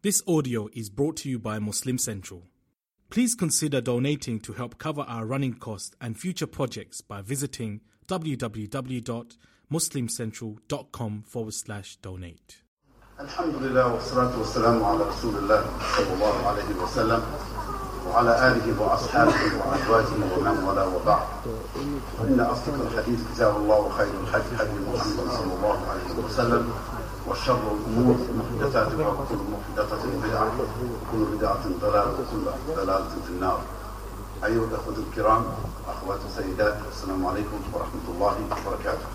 This audio is brought to you by Muslim Central. Please consider donating to help cover our running costs and future projects by visiting www.muslimcentral.com forward slash donate. Alhamdulillah wa salatu wa salamu ala Rasulullah sallallahu alayhi wa sallam wa ala alihi wa ashabihi wa azwajihi wa man wala wa ba'd. Inna asdaq al-hadith Allah wa al-hadith Muhammad sallallahu alayhi wa sallam وشر الأمور محدثاتها وكل محدثة بدعة وكل بدعة ضلالة وكل ضلالة في النار. أيها الأخوة الكرام أخوات السيدات السلام عليكم ورحمة الله وبركاته.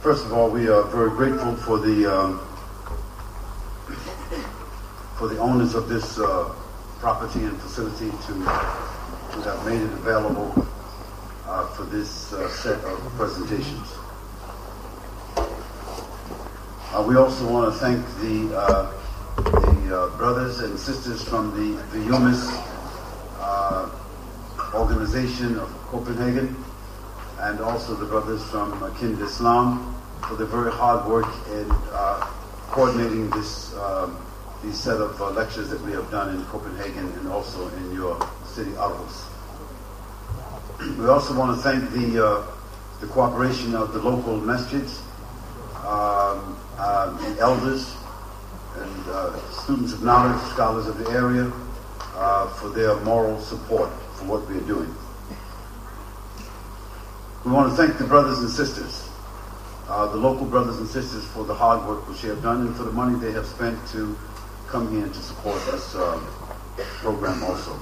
First of all, we are very grateful for the um, for the owners of this uh, property and facility to have made it available uh, for this uh, set of presentations. Uh, we also want to thank the uh, the uh, brothers and sisters from the the UMIS uh, organization of Copenhagen, and also the brothers from uh, Kind Islam for their very hard work in coordinating this um, set of lectures that we have done in Copenhagen and also in your city. We also want to thank the uh, the cooperation of the local masjids, um, uh, the elders, and uh, students of knowledge, scholars of the area, uh, for their moral support for what we are doing. We want to thank the brothers and sisters, uh, the local brothers and sisters, for the hard work which they have done and for the money they have spent to come here to support this um, program also.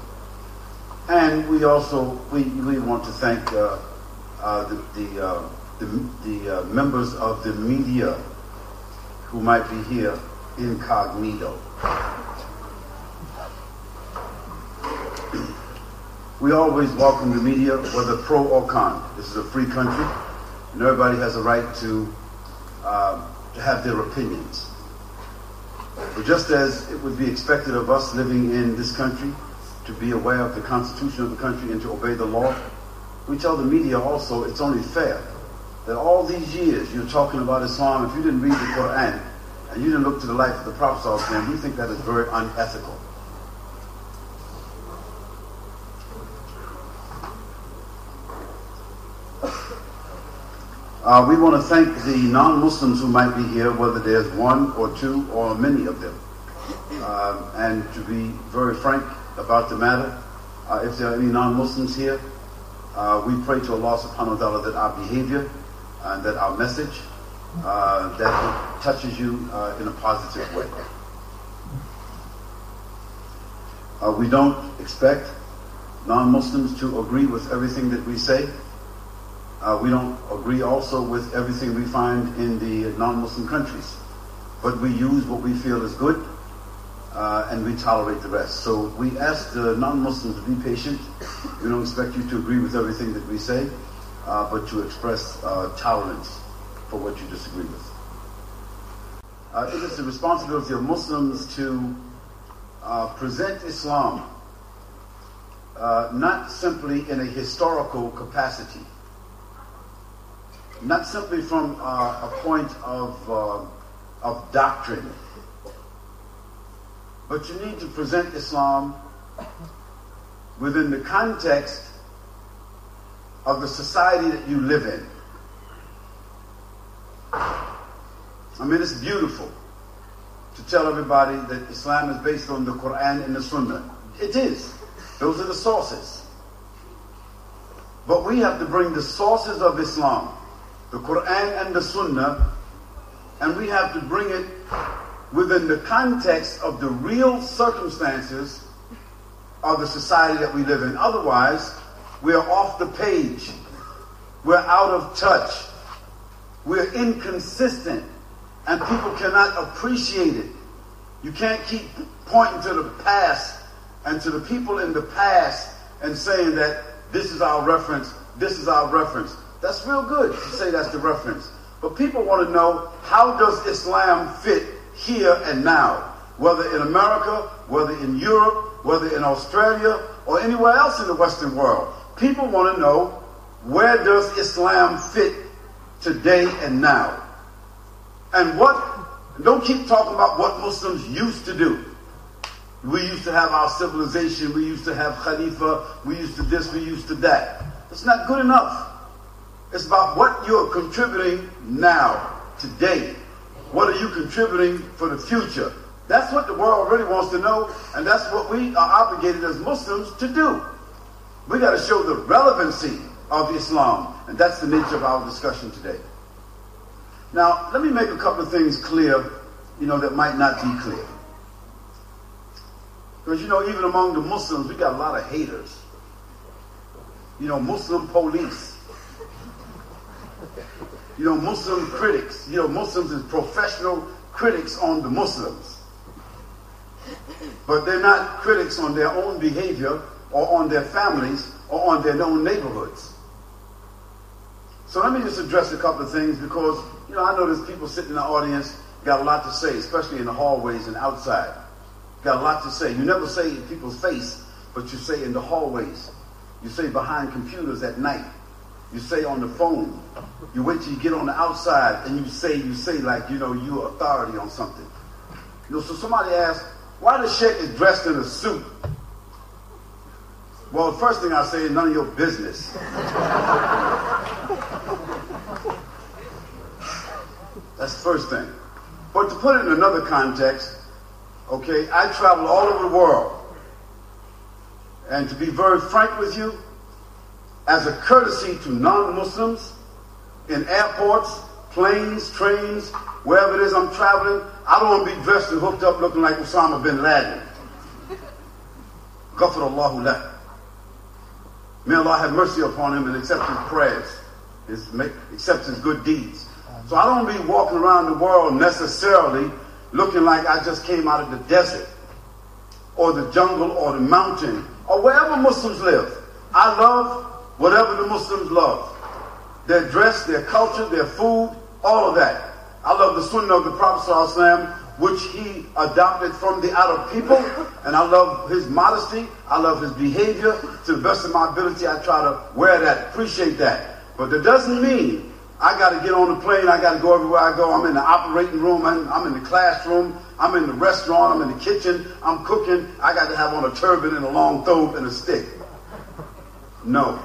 And we also we, we want to thank uh, uh, the the, uh, the, the uh, members of the media who might be here incognito. We always welcome the media, whether pro or con. This is a free country, and everybody has a right to, uh, to have their opinions. But just as it would be expected of us living in this country to be aware of the constitution of the country and to obey the law, we tell the media also it's only fair that all these years you're talking about Islam, if you didn't read the Quran and you didn't look to the life of the Prophet, we think that is very unethical. Uh, we want to thank the non-Muslims who might be here, whether there's one or two or many of them. Uh, and to be very frank about the matter, uh, if there are any non-Muslims here, uh, we pray to Allah subhanahu wa ta'ala that our behavior and that our message, uh, that touches you uh, in a positive way. we don't expect non-Muslims to agree with everything that we say. Uh, we don't agree also with everything we find in the non-Muslim countries. But we use what we feel is good, uh, and we tolerate the rest. So we ask the non-Muslims to be patient. We don't expect you to agree with everything that we say, uh, but to express uh, tolerance for what you disagree with. Uh, it is the responsibility of Muslims to uh, present Islam not simply in a historical capacity, not simply from uh, a point of, uh, of doctrine, but you need to present Islam within the context of the society that you live in. I mean, it's beautiful to tell everybody that Islam is based on the Quran and the Sunnah. It is. Those are the sources. But we have to bring the sources of Islam the Quran and the Sunnah, and we have to bring it within the context of the real circumstances of the society that we live in. Otherwise, we're off the page. We're out of touch. We're inconsistent. And people cannot appreciate it. You can't keep pointing to the past and to the people in the past and saying that this is our reference, this is our reference. That's real good to say that's the reference. But people want to know how does Islam fit here and now? Whether in America, whether in Europe, whether in Australia, or anywhere else in the Western world. People want to know where does Islam fit today and now? And what, don't keep talking about what Muslims used to do. We used to have our civilization, we used to have Khalifa, we used to this, we used to that. It's not good enough. It's about what you're contributing now, today. What are you contributing for the future? That's what the world really wants to know, and that's what we are obligated as Muslims to do. We got to show the relevancy of Islam, and that's the nature of our discussion today. Now, let me make a couple of things clear, you know, that might not be clear. Because, you know, even among the Muslims, we got a lot of haters. You know, Muslim police. You know, Muslim critics. You know, Muslims is professional critics on the Muslims. But they're not critics on their own behavior or on their families or on their own neighborhoods. So let me just address a couple of things because, you know, I know there's people sitting in the audience got a lot to say, especially in the hallways and outside. Got a lot to say. You never say in people's face, but you say in the hallways. You say behind computers at night. You say on the phone. You wait till you get on the outside and you say, you say like, you know, you're authority on something. You know, so somebody asked, why the sheikh is dressed in a suit? Well, the first thing I say is none of your business. That's the first thing. But to put it in another context, okay, I travel all over the world. And to be very frank with you, as a courtesy to non-Muslims in airports, planes, trains, wherever it is I'm traveling, I don't want to be dressed and hooked up looking like Osama bin Laden. Allahu lah. May Allah have mercy upon him and accept his prayers, his, accept his good deeds. So I don't be walking around the world necessarily looking like I just came out of the desert or the jungle or the mountain or wherever Muslims live. I love whatever the Muslims love. Their dress, their culture, their food, all of that. I love the sunnah of the Prophet which he adopted from the Arab people, and I love his modesty. I love his behavior. To the best of my ability, I try to wear that, appreciate that. But that doesn't mean I got to get on the plane. I got to go everywhere I go. I'm in the operating room. I'm, in the classroom. I'm in the restaurant. I'm in the kitchen. I'm cooking. I got to have on a turban and a long thobe and a stick. No.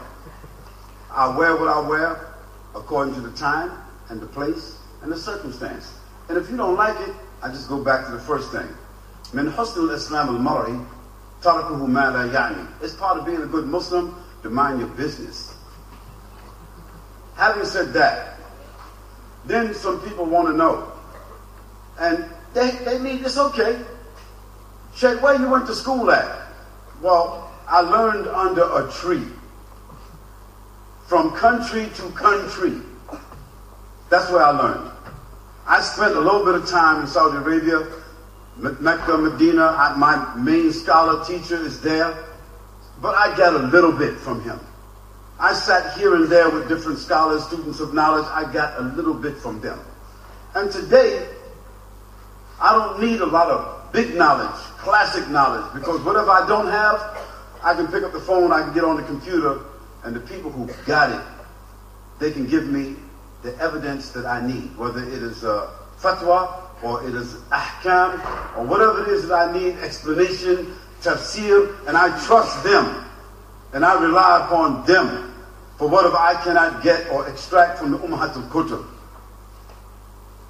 I wear what I wear according to the time and the place and the circumstance. And if you don't like it, I just go back to the first thing. من حسن الإسلام المرئي tarakuhu ما لا يعني. It's part of being a good Muslim to mind your business. Having said that, then some people want to know. And they, they need, it's okay. Sheikh where you went to school at. Well, I learned under a tree. From country to country. That's where I learned. I spent a little bit of time in Saudi Arabia, Mecca, Medina. I, my main scholar teacher is there. But I got a little bit from him. I sat here and there with different scholars, students of knowledge. I got a little bit from them. And today, I don't need a lot of big knowledge, classic knowledge, because whatever I don't have, I can pick up the phone, I can get on the computer, and the people who got it, they can give me the evidence that I need, whether it is a fatwa or it is ahkam or whatever it is that I need, explanation, tafsir, and I trust them and I rely upon them for whatever I cannot get or extract from the Ummahatul Kutub.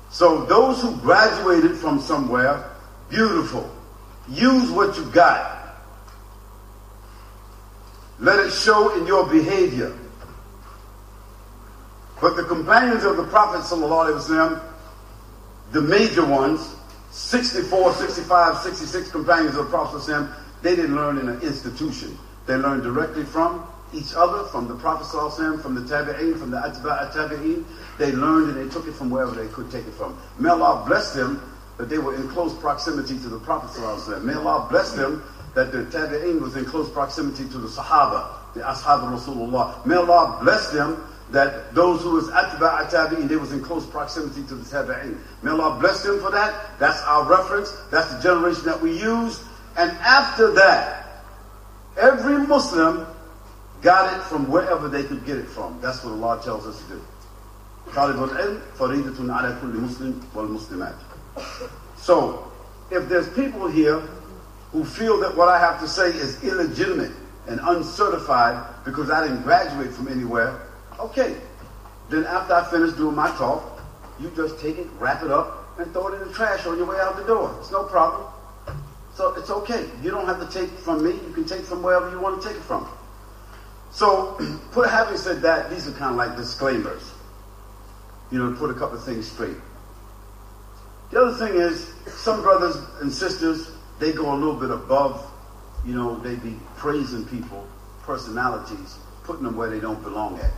So those who graduated from somewhere, beautiful. Use what you got. Let it show in your behavior. But the companions of the Prophet ﷺ, the major ones, 64, 65, 66 companions of the Prophet ﷺ, they didn't learn in an institution. They learned directly from each other, from the Prophet ﷺ, from the Tabi'een, from the Atba' Tabi'een. They learned and they took it from wherever they could take it from. May Allah bless them that they were in close proximity to the Prophet ﷺ. May Allah bless them that the tabi'in was in close proximity to the Sahaba, the Ashab Rasulullah. May Allah bless them that those who was Atba' tabi'in, they was in close proximity to the tabi'in. May Allah bless them for that. That's our reference. That's the generation that we use. And after that, every Muslim got it from wherever they could get it from. That's what Allah tells us to do. So, if there's people here who feel that what I have to say is illegitimate and uncertified because I didn't graduate from anywhere, okay. Then after I finish doing my talk, you just take it, wrap it up, and throw it in the trash on your way out the door. It's no problem. So it's okay. You don't have to take from me. You can take from wherever you want to take it from. So, put, having said that, these are kind of like disclaimers. You know, to put a couple of things straight. The other thing is, some brothers and sisters, they go a little bit above, you know, they be praising people, personalities, putting them where they don't belong at.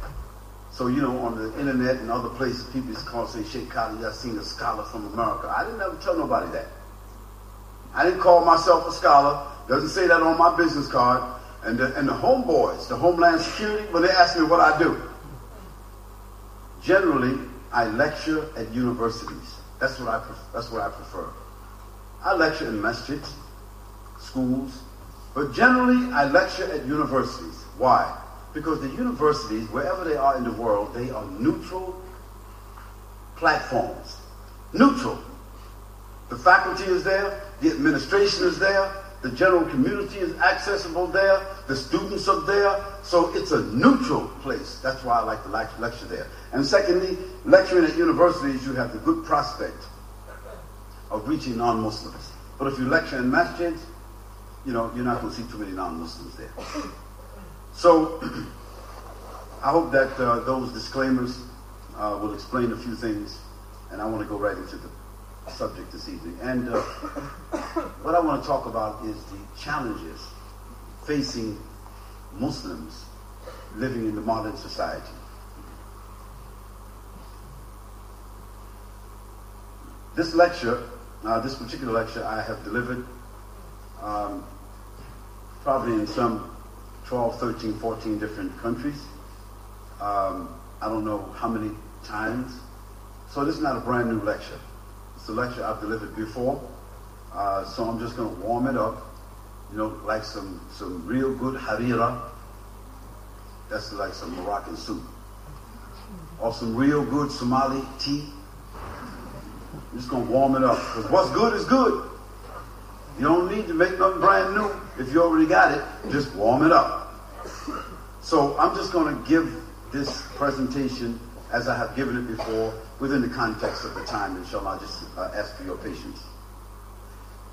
So, you know, on the internet and other places, people just call say, Sheikh Khalid, I seen a scholar from America. I didn't ever tell nobody that. I didn't call myself a scholar. Doesn't say that on my business card. And the, and the homeboys, the Homeland Security, when they ask me what I do, generally, I lecture at universities. That's what I, that's what I prefer. I lecture in masjids, schools, but generally I lecture at universities. Why? Because the universities, wherever they are in the world, they are neutral platforms. Neutral. The faculty is there, the administration is there, the general community is accessible there, the students are there, so it's a neutral place. That's why I like to lecture there. And secondly, lecturing at universities, you have the good prospect of reaching non-Muslims. But if you lecture in masjids, you know, you're not going to see too many non-Muslims there. So, I hope that uh, those disclaimers uh, will explain a few things, and I want to go right into the subject this evening. And uh, what I want to talk about is the challenges facing Muslims living in the modern society. This lecture, uh, this particular lecture, I have delivered um, probably in some 12, 13, 14 different countries. Um, I don't know how many times. So this is not a brand new lecture. It's a lecture I've delivered before. Uh, so I'm just going to warm it up. You know, like some, some real good harira. That's like some Moroccan soup. Or some real good Somali tea. I'm just going to warm it up. Because what's good is good. You don't need to make nothing brand new. If you already got it, just warm it up. So I'm just going to give this presentation as I have given it before within the context of the time. Inshallah, I just uh, ask for your patience.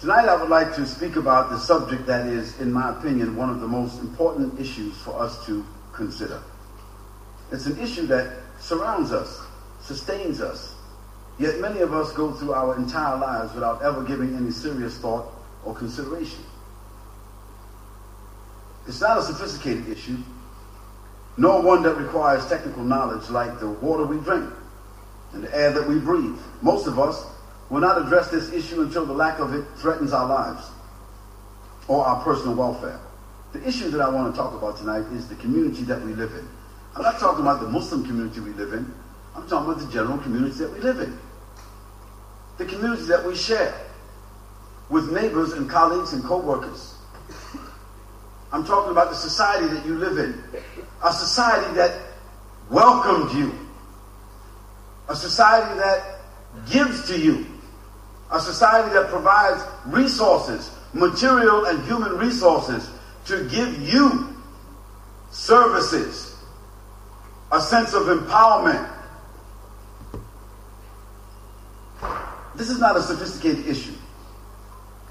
Tonight I would like to speak about the subject that is, in my opinion, one of the most important issues for us to consider. It's an issue that surrounds us, sustains us, Yet many of us go through our entire lives without ever giving any serious thought or consideration. It's not a sophisticated issue, nor one that requires technical knowledge like the water we drink and the air that we breathe. Most of us will not address this issue until the lack of it threatens our lives or our personal welfare. The issue that I want to talk about tonight is the community that we live in. I'm not talking about the Muslim community we live in. I'm talking about the general community that we live in the community that we share with neighbors and colleagues and co-workers. I'm talking about the society that you live in. A society that welcomed you. A society that gives to you. A society that provides resources, material and human resources to give you services, a sense of empowerment, This is not a sophisticated issue.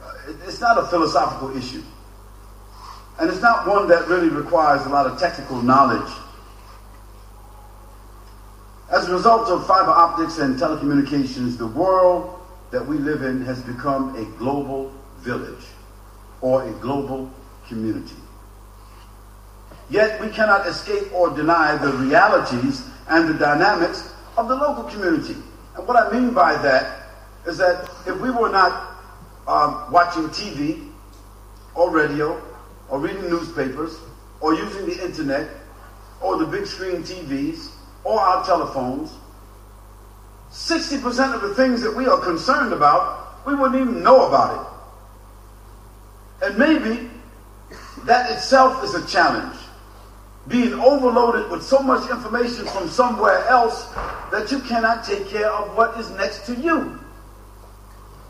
Uh, it's not a philosophical issue. And it's not one that really requires a lot of technical knowledge. As a result of fiber optics and telecommunications, the world that we live in has become a global village or a global community. Yet we cannot escape or deny the realities and the dynamics of the local community. And what I mean by that is that if we were not um, watching TV or radio or reading newspapers or using the internet or the big screen TVs or our telephones, 60% of the things that we are concerned about, we wouldn't even know about it. And maybe that itself is a challenge. being overloaded with so much information from somewhere else that you cannot take care of what is next to you.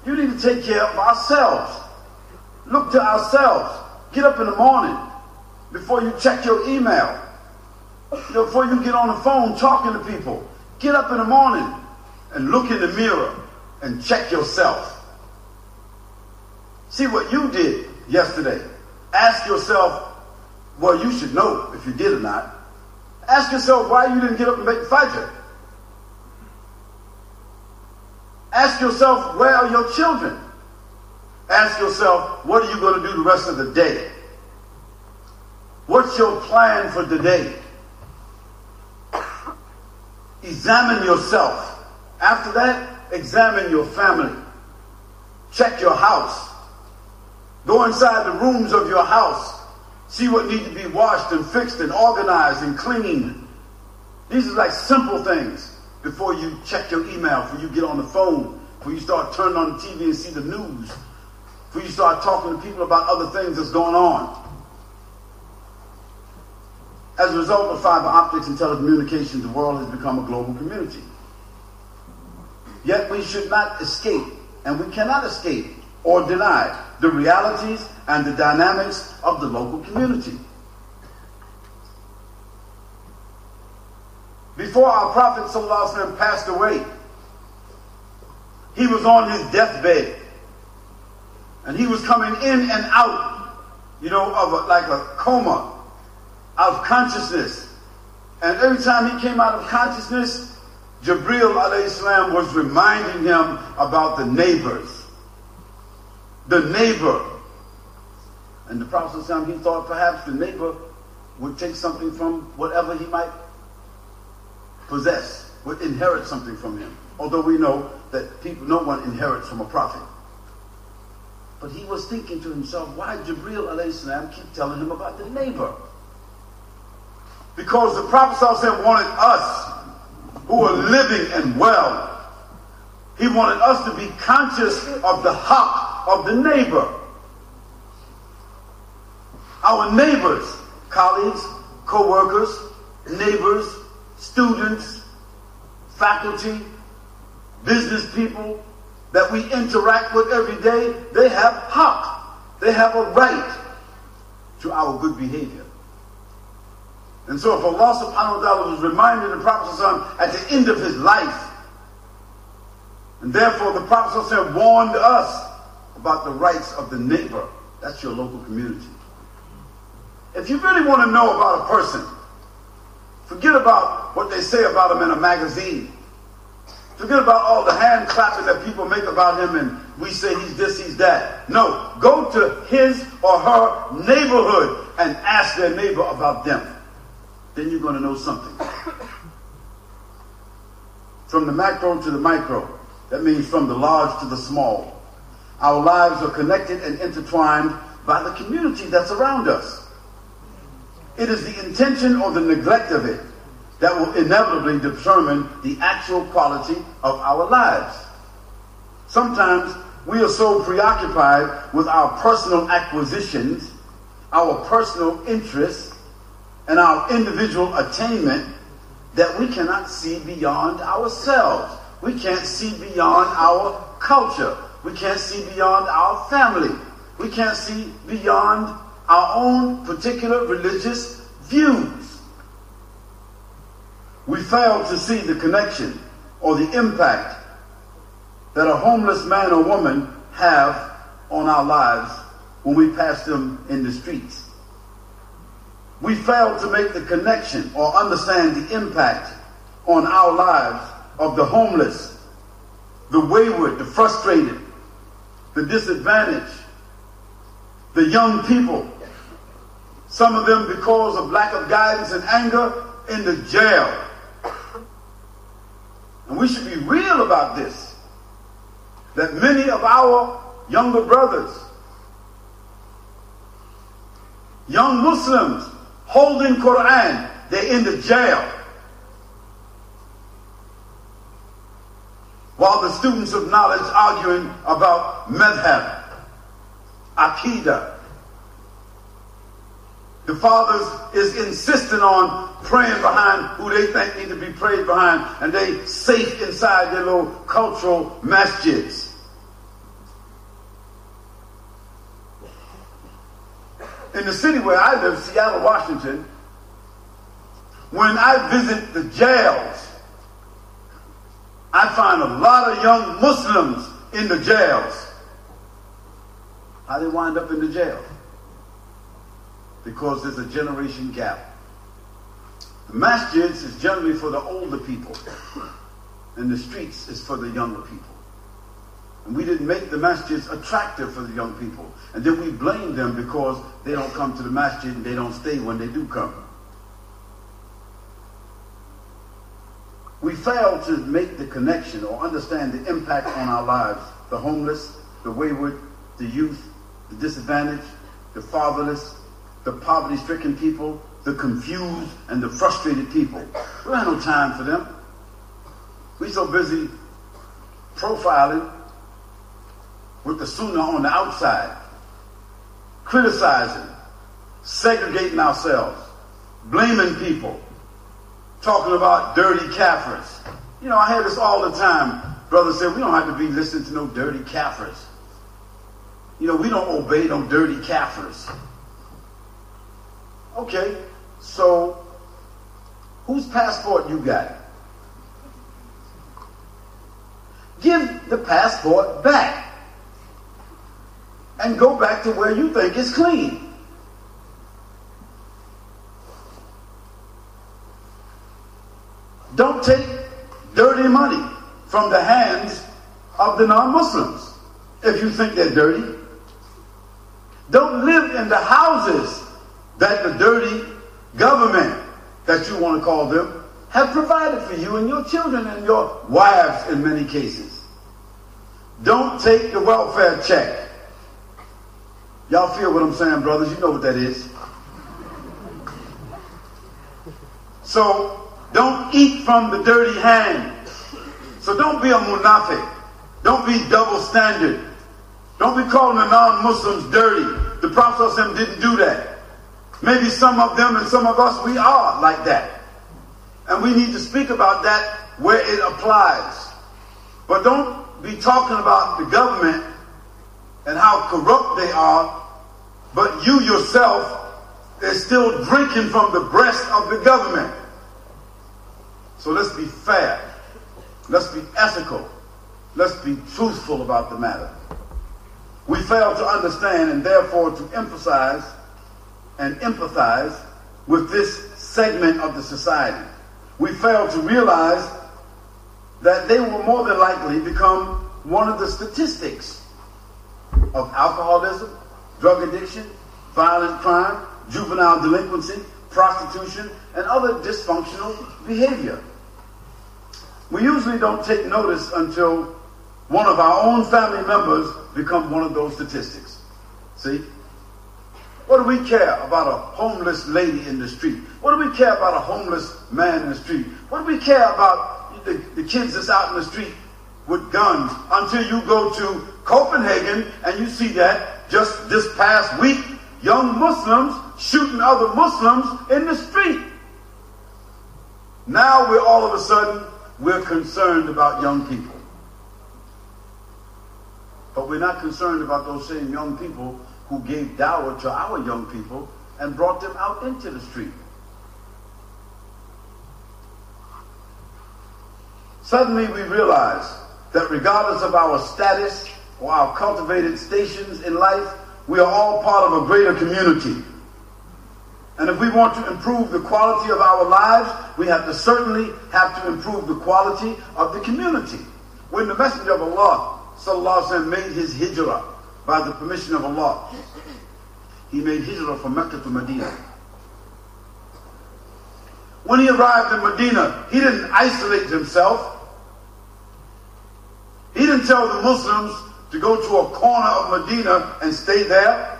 You need to take care of ourselves. Look to ourselves. Get up in the morning before you check your email. Before you get on the phone talking to people. Get up in the morning and look in the mirror and check yourself. See what you did yesterday. Ask yourself, well, you should know if you did or not. Ask yourself why you didn't get up and make the fajr. Ask yourself, where are your children? Ask yourself, what are you going to do the rest of the day? What's your plan for today? Examine yourself. After that, examine your family. Check your house. Go inside the rooms of your house. See what needs to be washed and fixed and organized and cleaned. These are like simple things before you check your email, before you get on the phone, before you start turning on the TV and see the news, before you start talking to people about other things that's going on. As a result of fiber optics and telecommunications, the world has become a global community. Yet we should not escape, and we cannot escape or deny the realities and the dynamics of the local community. Before our Prophet ﷺ passed away, he was on his deathbed. And he was coming in and out, you know, of a, like a coma, of consciousness. And every time he came out of consciousness, Jibril alayhi was reminding him about the neighbors. The neighbor. And the Prophet he thought perhaps the neighbor would take something from whatever he might possess, would inherit something from him. Although we know that people, no one inherits from a prophet. But he was thinking to himself, why Jibril alayhi keep telling him about the neighbor? Because the Prophet wanted us who are living and well. He wanted us to be conscious of the haq of the neighbor. Our neighbors, colleagues, co-workers, neighbors, students, faculty, business people that we interact with every day, they have haq. They have a right to our good behavior. And so if Allah subhanahu wa ta'ala was reminding the Prophet at the end of his life, and therefore the Prophet warned us about the rights of the neighbor, that's your local community. If you really want to know about a person, Forget about what they say about him in a magazine. Forget about all the hand clapping that people make about him and we say he's this, he's that. No, go to his or her neighborhood and ask their neighbor about them. Then you're going to know something. From the macro to the micro, that means from the large to the small. Our lives are connected and intertwined by the community that's around us. It is the intention or the neglect of it that will inevitably determine the actual quality of our lives. Sometimes we are so preoccupied with our personal acquisitions, our personal interests, and our individual attainment that we cannot see beyond ourselves. We can't see beyond our culture. We can't see beyond our family. We can't see beyond our own particular religious views. We fail to see the connection or the impact that a homeless man or woman have on our lives when we pass them in the streets. We fail to make the connection or understand the impact on our lives of the homeless, the wayward, the frustrated, the disadvantaged, the young people some of them, because of lack of guidance and anger, in the jail. And we should be real about this. That many of our younger brothers, young Muslims holding Quran, they're in the jail. While the students of knowledge arguing about madhab, aqidah, The fathers is insisting on praying behind who they think need to be prayed behind, and they safe inside their little cultural masjids. In the city where I live, Seattle, Washington, when I visit the jails, I find a lot of young Muslims in the jails. How they wind up in the jail? Because there's a generation gap. The masjids is generally for the older people, and the streets is for the younger people. And we didn't make the masjids attractive for the young people. And then we blame them because they don't come to the masjid and they don't stay when they do come. We fail to make the connection or understand the impact on our lives. The homeless, the wayward, the youth, the disadvantaged, the fatherless, the poverty stricken people, the confused, and the frustrated people. We don't have no time for them. We're so busy profiling with the sunnah on the outside, criticizing, segregating ourselves, blaming people, talking about dirty Kafirs. You know, I hear this all the time. Brothers say, we don't have to be listening to no dirty Kafirs. You know, we don't obey no dirty Kafirs. Okay, so whose passport you got? Give the passport back and go back to where you think is clean. Don't take dirty money from the hands of the non Muslims if you think they're dirty. Don't live in the houses that the dirty government that you want to call them have provided for you and your children and your wives in many cases. Don't take the welfare check. Y'all feel what I'm saying, brothers? You know what that is. So don't eat from the dirty hand. So don't be a munafiq. Don't be double standard. Don't be calling the non-Muslims dirty. The Prophet didn't do that. Maybe some of them and some of us, we are like that. And we need to speak about that where it applies. But don't be talking about the government and how corrupt they are, but you yourself is still drinking from the breast of the government. So let's be fair. Let's be ethical. Let's be truthful about the matter. We fail to understand and therefore to emphasize and empathize with this segment of the society. We fail to realize that they will more than likely become one of the statistics of alcoholism, drug addiction, violent crime, juvenile delinquency, prostitution, and other dysfunctional behavior. We usually don't take notice until one of our own family members become one of those statistics. See? What do we care about a homeless lady in the street? What do we care about a homeless man in the street? What do we care about the, the kids that's out in the street with guns until you go to Copenhagen and you see that just this past week, young Muslims shooting other Muslims in the street. Now we're all of a sudden, we're concerned about young people. But we're not concerned about those same young people who gave dawah to our young people and brought them out into the street. Suddenly we realize that regardless of our status or our cultivated stations in life, we are all part of a greater community. And if we want to improve the quality of our lives, we have to certainly have to improve the quality of the community. When the Messenger of Allah sallallahu made his hijrah, by the permission of Allah. He made hijrah from Mecca to Medina. When he arrived in Medina, he didn't isolate himself. He didn't tell the Muslims to go to a corner of Medina and stay there.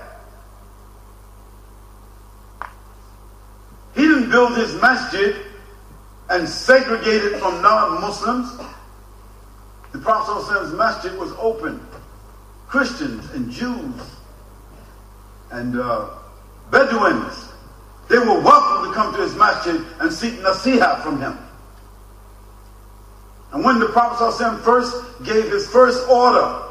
He didn't build his masjid and segregate it from non-Muslims. The Prophet's masjid was open Christians and Jews and uh, Bedouins They were welcome to come to his masjid and seek nasiha from him. And when the Prophet ﷺ first gave his first order,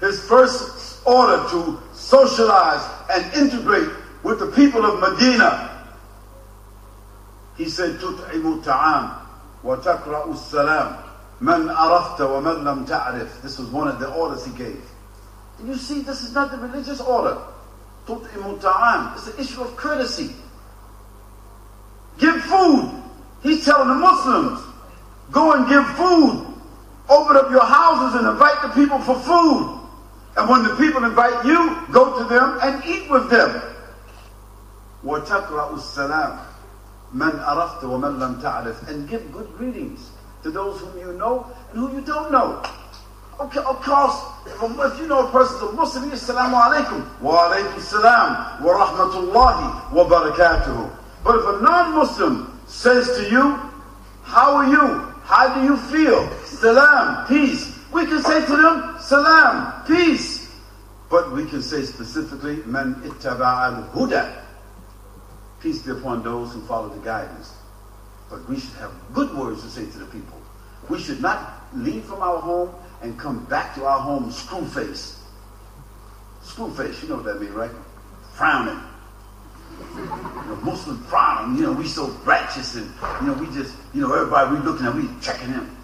his first order to socialize and integrate with the people of Medina, he said, تُطْعِمُ الطَّعَامِ وَتَقْرَأُ السَّلَامِ مَنْ أَرَفْتَ وَمَنْ لَمْ تَعْرِفْ This was one of the orders he gave. And you see, this is not the religious order. تُطْعِمُ الطَّعَامِ It's an issue of courtesy. Give food. He's telling the Muslims, go and give food. Open up your houses and invite the people for food. And when the people invite you, go to them and eat with them. وَتَقْرَأُ السَّلَامِ مَنْ أَرَفْتَ وَمَنْ لَمْ تَعْرِفْ And give good greetings to those whom you know and who you don't know. Okay, of course, if you know a person's a Muslim, Assalamu alaikum. Wa alaikum salam wa rahmatullahi wa barakatuhu. But if a non-Muslim says to you, how are you? How do you feel? Salam, peace. We can say to them, salam, peace. But we can say specifically, man ittaba al-huda. Peace be upon those who follow the guidance. But we should have good words to say to the people. We should not leave from our home and come back to our home screw face. Screw face, you know what that means, right? Frowning. You know, Muslim frown. You know, we so righteous and you know we just you know everybody we looking at we checking him.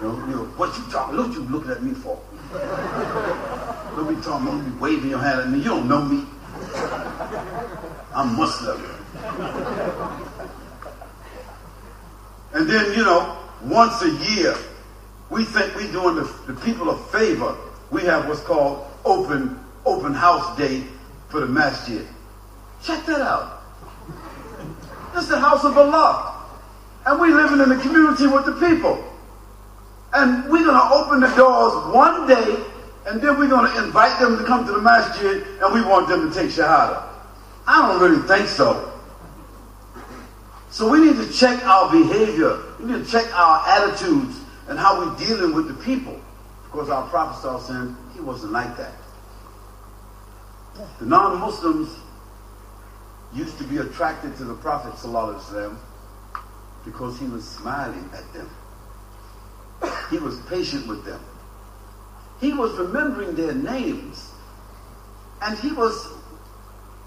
You know, you know what you talking? what you looking at me for? Don't be talking. Don't be waving your hand at me. You don't know me. I'm Muslim. And then you know, once a year, we think we're doing the, the people a favor. We have what's called open open house day for the masjid. Check that out. This is the house of Allah. And we're living in the community with the people. And we're going to open the doors one day, and then we're going to invite them to come to the masjid, and we want them to take Shahada. I don't really think so. So we need to check our behavior. We need to check our attitudes and how we're dealing with the people. Because our Prophet saying he wasn't like that. The non-Muslims used to be attracted to the Prophet ﷺ because he was smiling at them. He was patient with them. He was remembering their names. And he was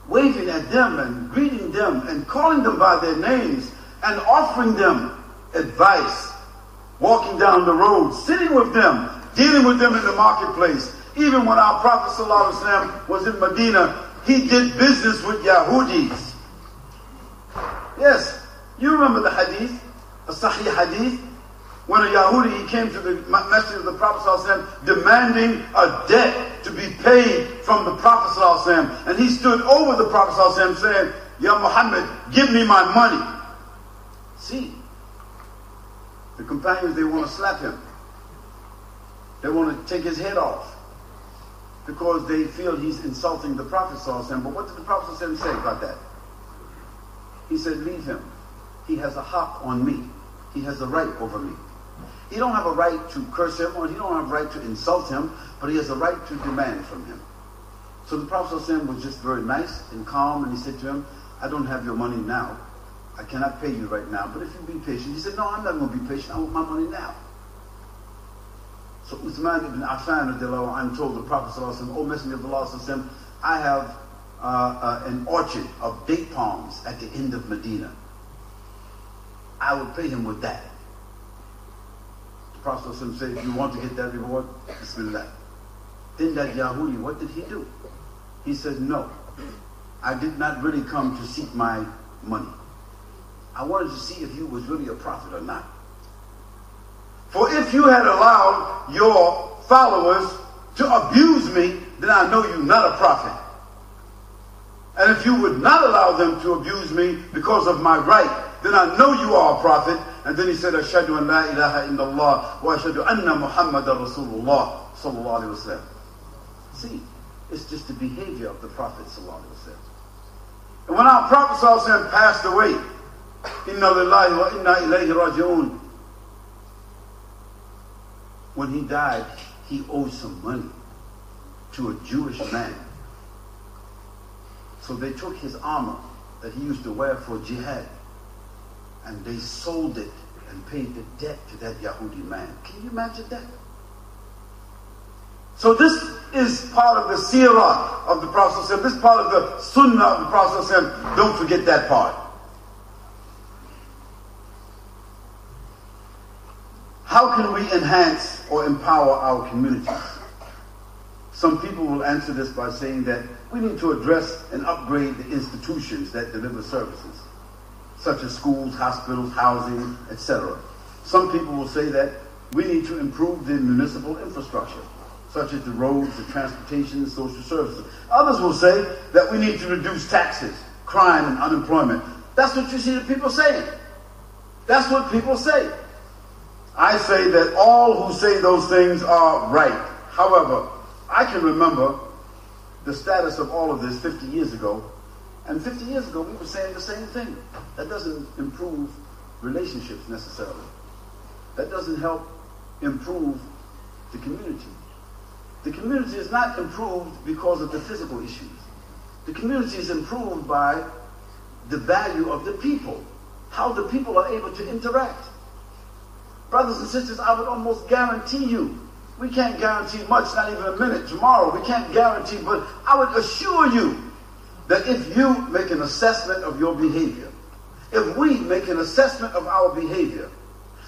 waving at them and greeting them and calling them by their names and offering them advice, walking down the road, sitting with them, dealing with them in the marketplace. Even when our Prophet ﷺ was in Medina, he did business with Yahudis. Yes, you remember the hadith, a Sahih hadith, when a Yahudi he came to the message of the Prophet ﷺ demanding a debt to be paid from the Prophet ﷺ. And he stood over the Prophet ﷺ saying, Ya Muhammad, give me my money. See, the companions, they want to slap him. They want to take his head off because they feel he's insulting the Prophet ﷺ. But what did the Prophet ﷺ say about that? He said, leave him. He has a haq on me. He has a right over me. He don't have a right to curse him or he don't have a right to insult him, but he has a right to demand from him. So the Prophet ﷺ was just very nice and calm and he said to him, I don't have your money now. I cannot pay you right now, but if you be patient. He said, no, I'm not going to be patient. I want my money now. So Uthman ibn Affan told the Prophet ﷺ, O Messenger of Allah, I have uh, uh, an orchard of date palms at the end of Medina. I will pay him with that. The Prophet said, if you want to get that reward, Bismillah. Then that Yahudi, what did he do? He said, no, I did not really come to seek my money. I wanted to see if you was really a prophet or not. For if you had allowed your followers to abuse me, then I know you're not a prophet. And if you would not allow them to abuse me because of my right, then I know you are a prophet. And then he said, Ashadu an la ilaha illallah wa ashadu anna Muhammadan Rasulullah sallallahu alayhi wa See, it's just the behavior of the Prophet sallallahu alayhi wa And when our Prophet sallallahu passed away, when he died, he owed some money to a Jewish man. So they took his armor that he used to wear for jihad. And they sold it and paid the debt to that Yahudi man. Can you imagine that? So this is part of the seerah of the Prophet. This part of the sunnah of the Prophet. Don't forget that part. How can we enhance or empower our communities? Some people will answer this by saying that we need to address and upgrade the institutions that deliver services, such as schools, hospitals, housing, etc. Some people will say that we need to improve the municipal infrastructure, such as the roads, the transportation, social services. Others will say that we need to reduce taxes, crime, and unemployment. That's what you see the people saying. That's what people say. I say that all who say those things are right. However, I can remember the status of all of this 50 years ago. And 50 years ago, we were saying the same thing. That doesn't improve relationships necessarily. That doesn't help improve the community. The community is not improved because of the physical issues. The community is improved by the value of the people, how the people are able to interact. Brothers and sisters, I would almost guarantee you, we can't guarantee much, not even a minute tomorrow. We can't guarantee, but I would assure you that if you make an assessment of your behavior, if we make an assessment of our behavior,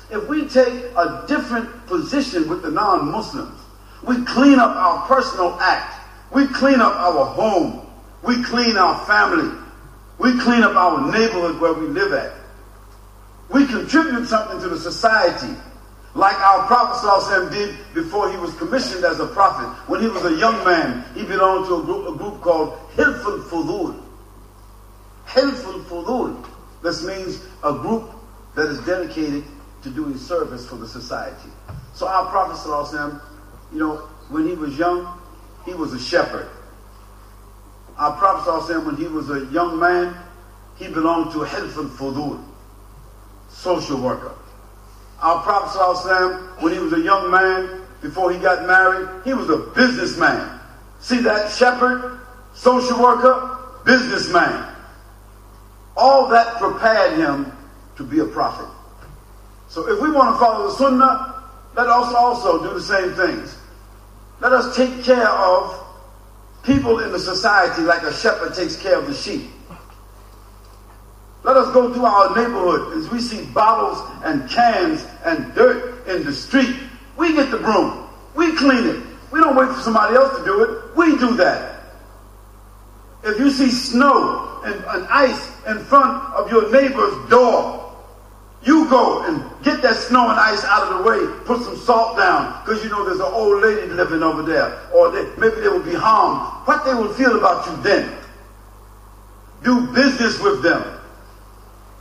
if we take a different position with the non Muslims, we clean up our personal act, we clean up our home, we clean our family, we clean up our neighborhood where we live at, we contribute something to the society like our Prophet Sallallahu did before he was commissioned as a prophet. When he was a young man, he belonged to a group, a group called Hilful Fudul. Hilful Fudul. This means a group that is dedicated to doing service for the society. So our Prophet, Sallallahu you know, when he was young, he was a shepherd. Our Prophet, Sallallahu when he was a young man, he belonged to Hilful Fudul social worker. Our Prophet ﷺ, when he was a young man, before he got married, he was a businessman. See that shepherd, social worker, businessman. All that prepared him to be a prophet. So if we want to follow the sunnah, let us also do the same things. Let us take care of people in the society like a shepherd takes care of the sheep. Let us go through our neighborhood as we see bottles and cans and dirt in the street. We get the broom. We clean it. We don't wait for somebody else to do it. We do that. If you see snow and, and ice in front of your neighbor's door, you go and get that snow and ice out of the way, put some salt down, because you know there's an old lady living over there, or they, maybe they will be harmed. What they will feel about you then? Do business with them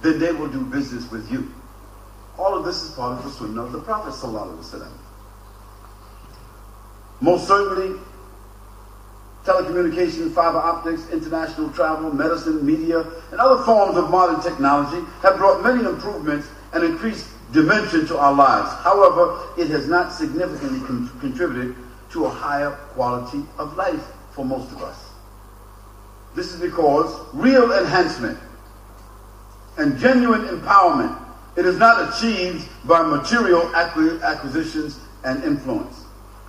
then they will do business with you. All of this is part of the sunnah of the Prophet Most certainly, telecommunications, fiber optics, international travel, medicine, media, and other forms of modern technology have brought many improvements and increased dimension to our lives. However, it has not significantly con- contributed to a higher quality of life for most of us. This is because real enhancement and genuine empowerment. It is not achieved by material acquisitions and influence.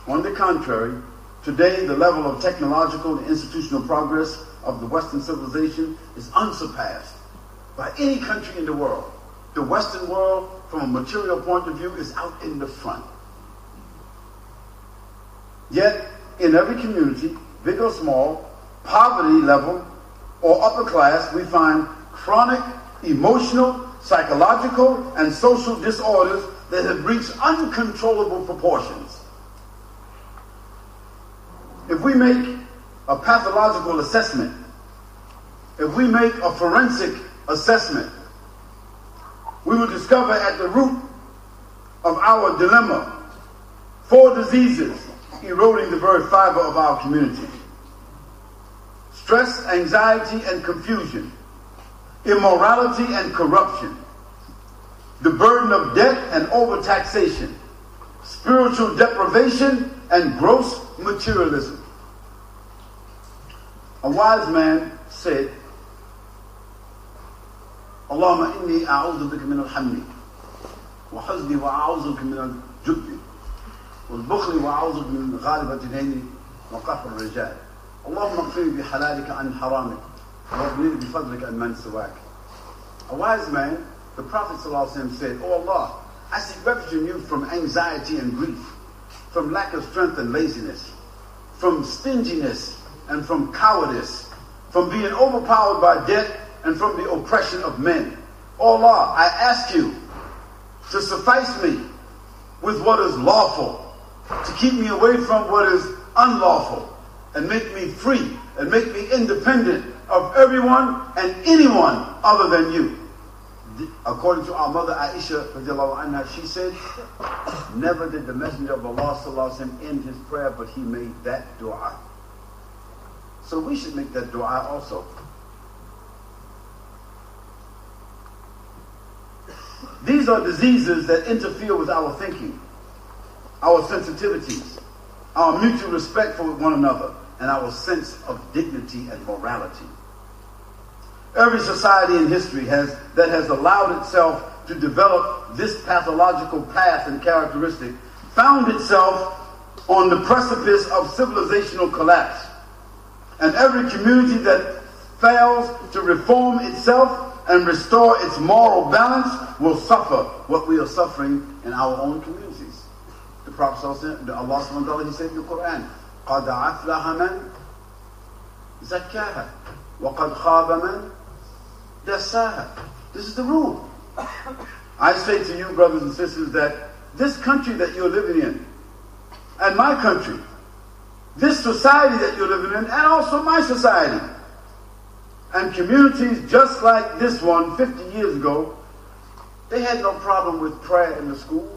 On the contrary, today the level of technological and institutional progress of the Western civilization is unsurpassed by any country in the world. The Western world, from a material point of view, is out in the front. Yet, in every community, big or small, poverty level or upper class, we find chronic emotional, psychological, and social disorders that have reached uncontrollable proportions. If we make a pathological assessment, if we make a forensic assessment, we will discover at the root of our dilemma four diseases eroding the very fiber of our community stress, anxiety, and confusion immorality and corruption, the burden of debt and overtaxation, spiritual deprivation, and gross materialism. A wise man said, اللهم إني أعوذ بك من الحمل وحزني وأعوذ بك من الجبن والبخل وأعوذ بك من غالبة الدين وقهر الرجال اللهم اغفرني بحلالك عن حرامك واغنني بفضلك عن من سواك A wise man, the Prophet ﷺ said, Oh Allah, I seek refuge in you from anxiety and grief, from lack of strength and laziness, from stinginess and from cowardice, from being overpowered by debt and from the oppression of men. Oh Allah, I ask you to suffice me with what is lawful, to keep me away from what is unlawful, and make me free and make me independent of everyone and anyone other than you. According to our mother Aisha, anha, she said, Never did the Messenger of Allah وسلم, end his prayer, but he made that dua. So we should make that dua also. These are diseases that interfere with our thinking, our sensitivities, our mutual respect for one another, and our sense of dignity and morality. Every society in history has, that has allowed itself to develop this pathological path and characteristic found itself on the precipice of civilizational collapse. And every community that fails to reform itself and restore its moral balance will suffer what we are suffering in our own communities. The Prophet Allah he said in the Quran, قَدْ أَفْلَحَ مَنْ زَكَّاهَا وَقَدْ خَابَ مَنْ دَسَّاهَا This is the rule. I say to you, brothers and sisters, that this country that you're living in, and my country, this society that you're living in, and also my society, and communities just like this one 50 years ago, they had no problem with prayer in the schools.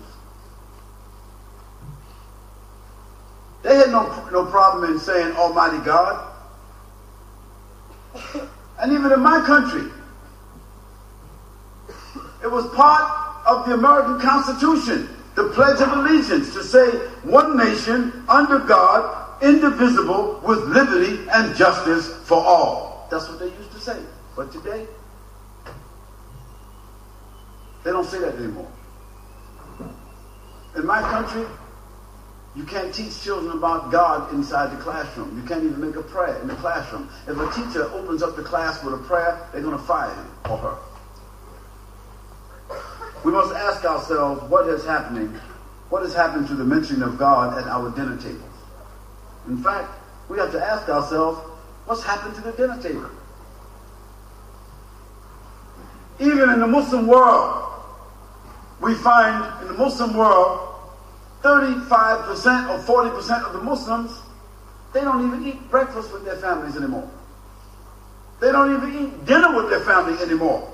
They had no, no problem in saying Almighty God. And even in my country, it was part of the American Constitution, the Pledge of Allegiance, to say one nation under God, indivisible, with liberty and justice for all. That's what they used to say. But today, they don't say that anymore. In my country, you can't teach children about God inside the classroom. You can't even make a prayer in the classroom. If a teacher opens up the class with a prayer, they're going to fire him or her. We must ask ourselves what is happening, what has happened to the mentioning of God at our dinner tables. In fact, we have to ask ourselves, what's happened to the dinner table? Even in the Muslim world, we find in the Muslim world 35% or 40% of the Muslims, they don't even eat breakfast with their families anymore. They don't even eat dinner with their family anymore.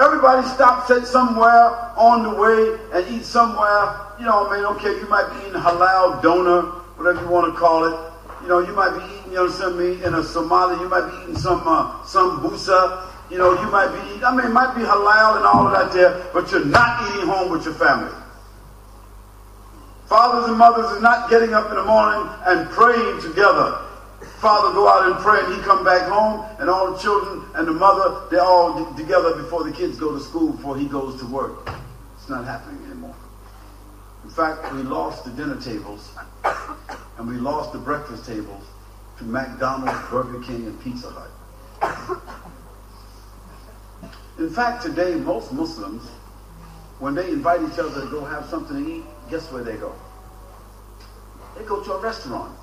Everybody stops at somewhere on the way and eats somewhere. You know, I mean, okay, you might be eating halal doner, whatever you want to call it. You know, you might be eating, you understand me, in a Somali, you might be eating some uh, sambusa. You know, you might be eating, I mean, it might be halal and all of that there, but you're not eating home with your family. Fathers and mothers are not getting up in the morning and praying together. Father go out and pray and he come back home and all the children and the mother, they're all together before the kids go to school, before he goes to work. It's not happening anymore. In fact, we lost the dinner tables and we lost the breakfast tables to McDonald's, Burger King, and Pizza Hut. In fact, today, most Muslims, when they invite each other to go have something to eat, guess where they go? They go to a restaurant.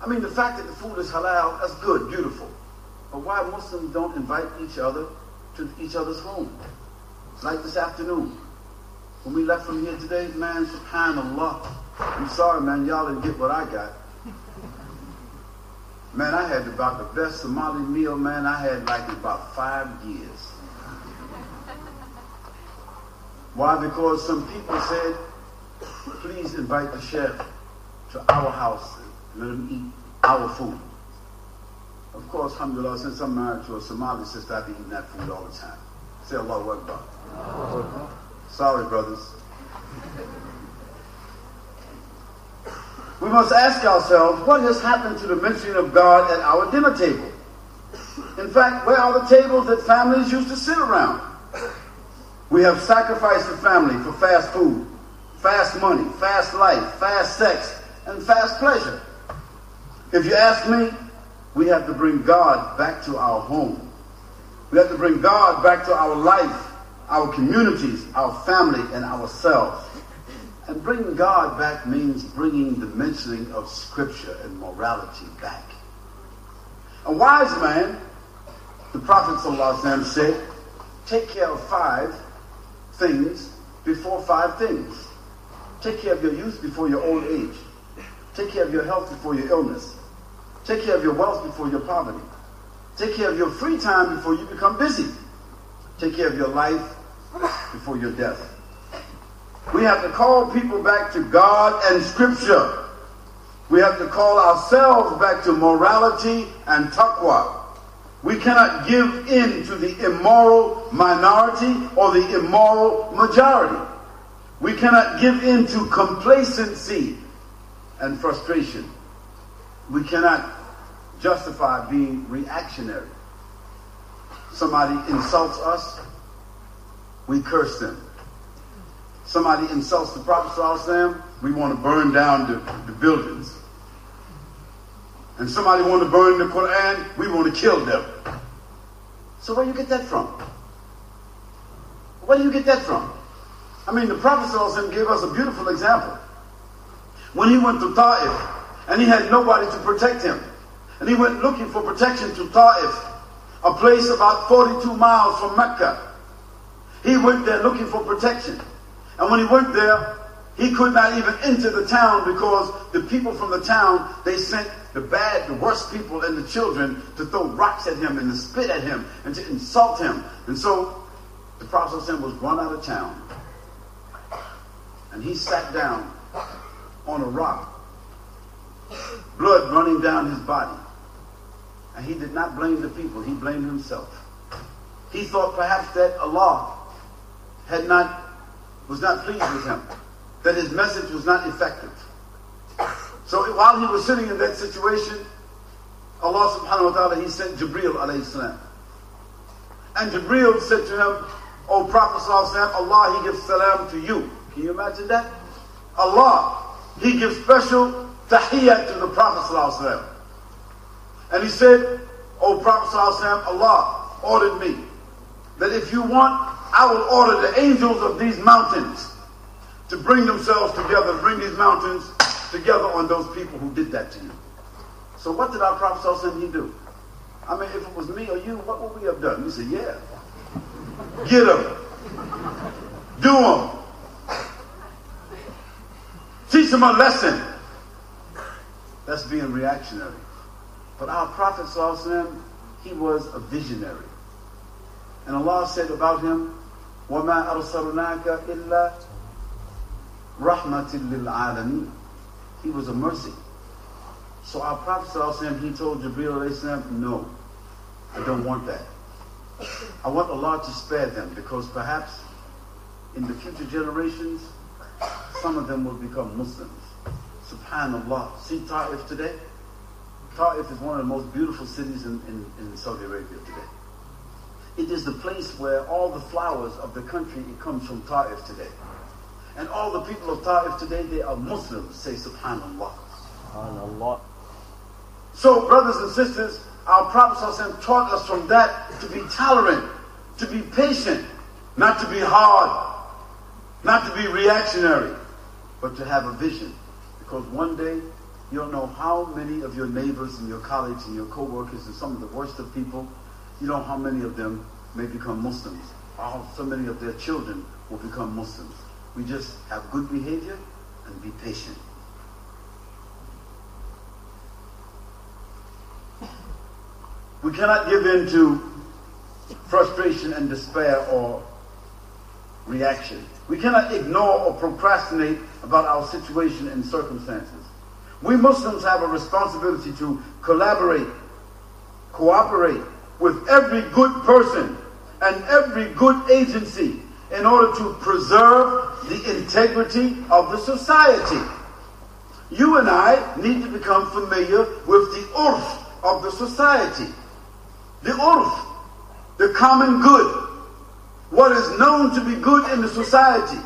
I mean, the fact that the food is halal, that's good, beautiful. But why Muslims don't invite each other to each other's home? Like this afternoon. When we left from here today, man, subhanAllah. I'm sorry, man, y'all didn't get what I got. Man, I had about the best Somali meal, man, I had like about five years. Why? Because some people said, please invite the chef to our house and let him eat our food. Of course, alhamdulillah, since I'm married to a Somali sister, I be eating that food all the time. Say Allahu Akbar. Sorry, brothers. We must ask ourselves, what has happened to the mentioning of God at our dinner table? In fact, where are the tables that families used to sit around? We have sacrificed the family for fast food, fast money, fast life, fast sex, and fast pleasure. If you ask me, we have to bring God back to our home. We have to bring God back to our life, our communities, our family, and ourselves. And bringing God back means bringing the mentioning of Scripture and morality back. A wise man, the Prophet said, take care of five things before five things. Take care of your youth before your old age. Take care of your health before your illness. Take care of your wealth before your poverty. Take care of your free time before you become busy. Take care of your life before your death. We have to call people back to God and Scripture. We have to call ourselves back to morality and taqwa. We cannot give in to the immoral minority or the immoral majority. We cannot give in to complacency and frustration. We cannot justify being reactionary. Somebody insults us, we curse them. Somebody insults the Prophet, we want to burn down the, the buildings. And somebody want to burn the Quran, we want to kill them. So where do you get that from? Where do you get that from? I mean, the Prophet gave us a beautiful example. When he went to Ta'if, and he had nobody to protect him. And he went looking for protection to Ta'if, a place about 42 miles from Mecca. He went there looking for protection. And when he went there, he could not even enter the town because the people from the town, they sent the bad, the worst people and the children to throw rocks at him and to spit at him and to insult him. And so the Prophet was run out of town. And he sat down on a rock, blood running down his body. And he did not blame the people, he blamed himself. He thought perhaps that Allah had not was not pleased with him, that his message was not effective. So while he was sitting in that situation, Allah subhanahu wa ta'ala, he sent Jibreel alayhi salam. And Jibreel said to him, O Prophet Allah, he gives salam to you. Can you imagine that? Allah, he gives special tahiyyat to the Prophet And he said, O Prophet Allah ordered me that if you want, I will order the angels of these mountains to bring themselves together, bring these mountains together on those people who did that to you. So what did our Prophet he do? I mean, if it was me or you, what would we have done? He said, yeah. Get them. Do them. Teach them a lesson. That's being reactionary. But our Prophet, he was a visionary. And Allah said about him, وَمَا أَرْسَلْنَاكَ إِلَّا رَحْمَةٍ لِلْعَالَمِينَ He was a mercy. So our Prophet he told Jibreel no, I don't want that. I want Allah to spare them because perhaps in the future generations, some of them will become Muslims. Subhanallah. See Ta'if today? Ta'if is one of the most beautiful cities in, in, in Saudi Arabia today. It is the place where all the flowers of the country, it comes from Ta'if today. And all the people of Ta'if today, they are Muslims. Say Subhanallah. Subhanallah. So, brothers and sisters, our Prophet taught us from that to be tolerant, to be patient, not to be hard, not to be reactionary, but to have a vision. Because one day, you don't know how many of your neighbors and your colleagues and your co-workers and some of the worst of people you know how many of them may become Muslims. How so many of their children will become Muslims. We just have good behavior and be patient. We cannot give in to frustration and despair or reaction. We cannot ignore or procrastinate about our situation and circumstances. We Muslims have a responsibility to collaborate, cooperate, with every good person and every good agency in order to preserve the integrity of the society. You and I need to become familiar with the urf of the society. the urf, the common good, what is known to be good in the society.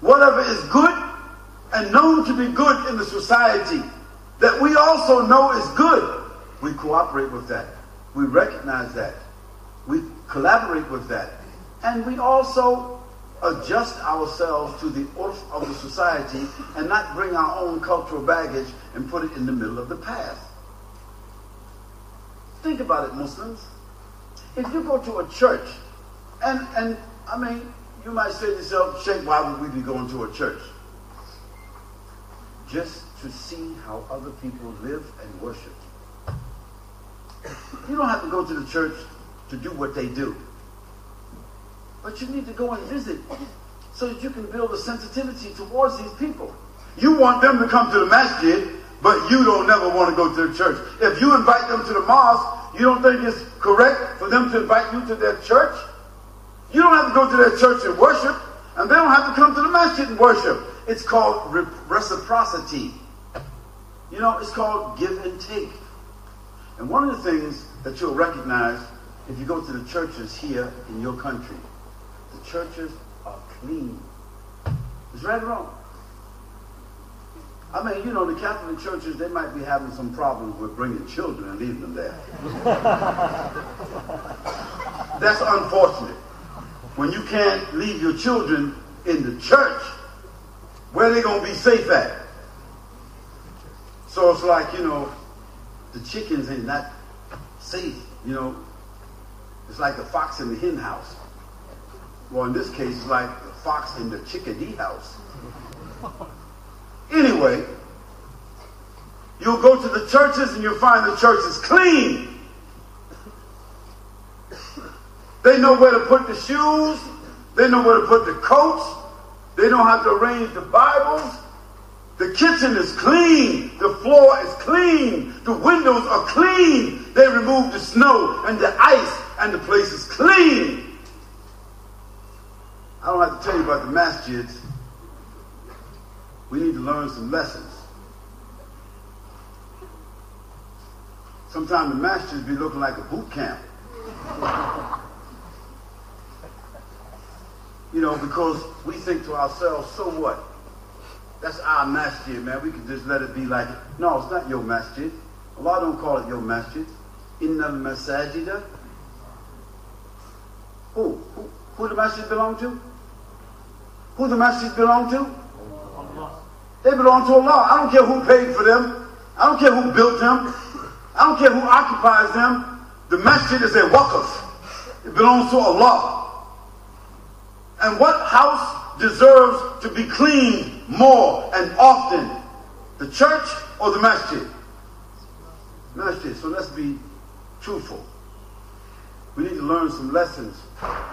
Whatever is good and known to be good in the society that we also know is good, we cooperate with that. We recognize that. We collaborate with that. And we also adjust ourselves to the urf of the society and not bring our own cultural baggage and put it in the middle of the path. Think about it, Muslims. If you go to a church, and, and I mean, you might say to yourself, Sheikh, why would we be going to a church? Just to see how other people live and worship. You don't have to go to the church to do what they do. But you need to go and visit so that you can build a sensitivity towards these people. You want them to come to the masjid, but you don't never want to go to the church. If you invite them to the mosque, you don't think it's correct for them to invite you to their church? You don't have to go to their church and worship, and they don't have to come to the masjid and worship. It's called reciprocity. You know, it's called give and take. And one of the things that you'll recognize if you go to the churches here in your country, the churches are clean. It's right or wrong. I mean, you know, the Catholic churches, they might be having some problems with bringing children and leaving them there. That's unfortunate. When you can't leave your children in the church, where are they going to be safe at? So it's like, you know, the chickens ain't not safe, you know. It's like the fox in the hen house. Well, in this case, it's like the fox in the chickadee house. Anyway, you'll go to the churches and you'll find the churches clean. They know where to put the shoes. They know where to put the coats. They know how to arrange the Bibles. The kitchen is clean. The floor is clean. The windows are clean. They remove the snow and the ice, and the place is clean. I don't have to tell you about the masjids. We need to learn some lessons. Sometimes the masjids be looking like a boot camp. you know, because we think to ourselves, so what? That's our masjid, man. We can just let it be like. No, it's not your masjid. Allah don't call it your masjid. Inna masajida. Who? Who, who the masjid belong to? Who the masjid belong to? Allah. They belong to Allah. I don't care who paid for them. I don't care who built them. I don't care who occupies them. The masjid is a waqf. It belongs to Allah. And what house deserves to be cleaned more and often? The church or the masjid? Masjid. So let's be truthful. We need to learn some lessons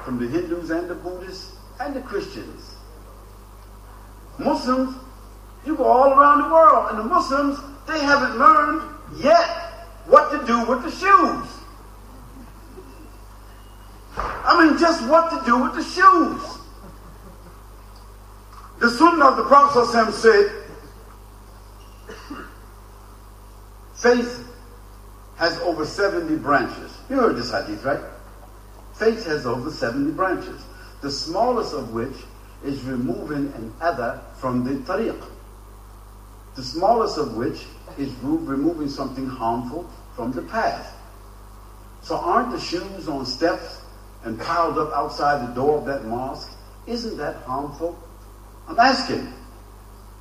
from the Hindus and the Buddhists and the Christians. Muslims, you go all around the world, and the Muslims, they haven't learned yet what to do with the shoes. I mean, just what to do with the shoes. The sunnah of the Prophet said, faith has over 70 branches. You heard this hadith, right? Faith has over 70 branches. The smallest of which is removing an other from the tariq. The smallest of which is removing something harmful from the path. So aren't the shoes on steps and piled up outside the door of that mosque? Isn't that harmful? I'm asking.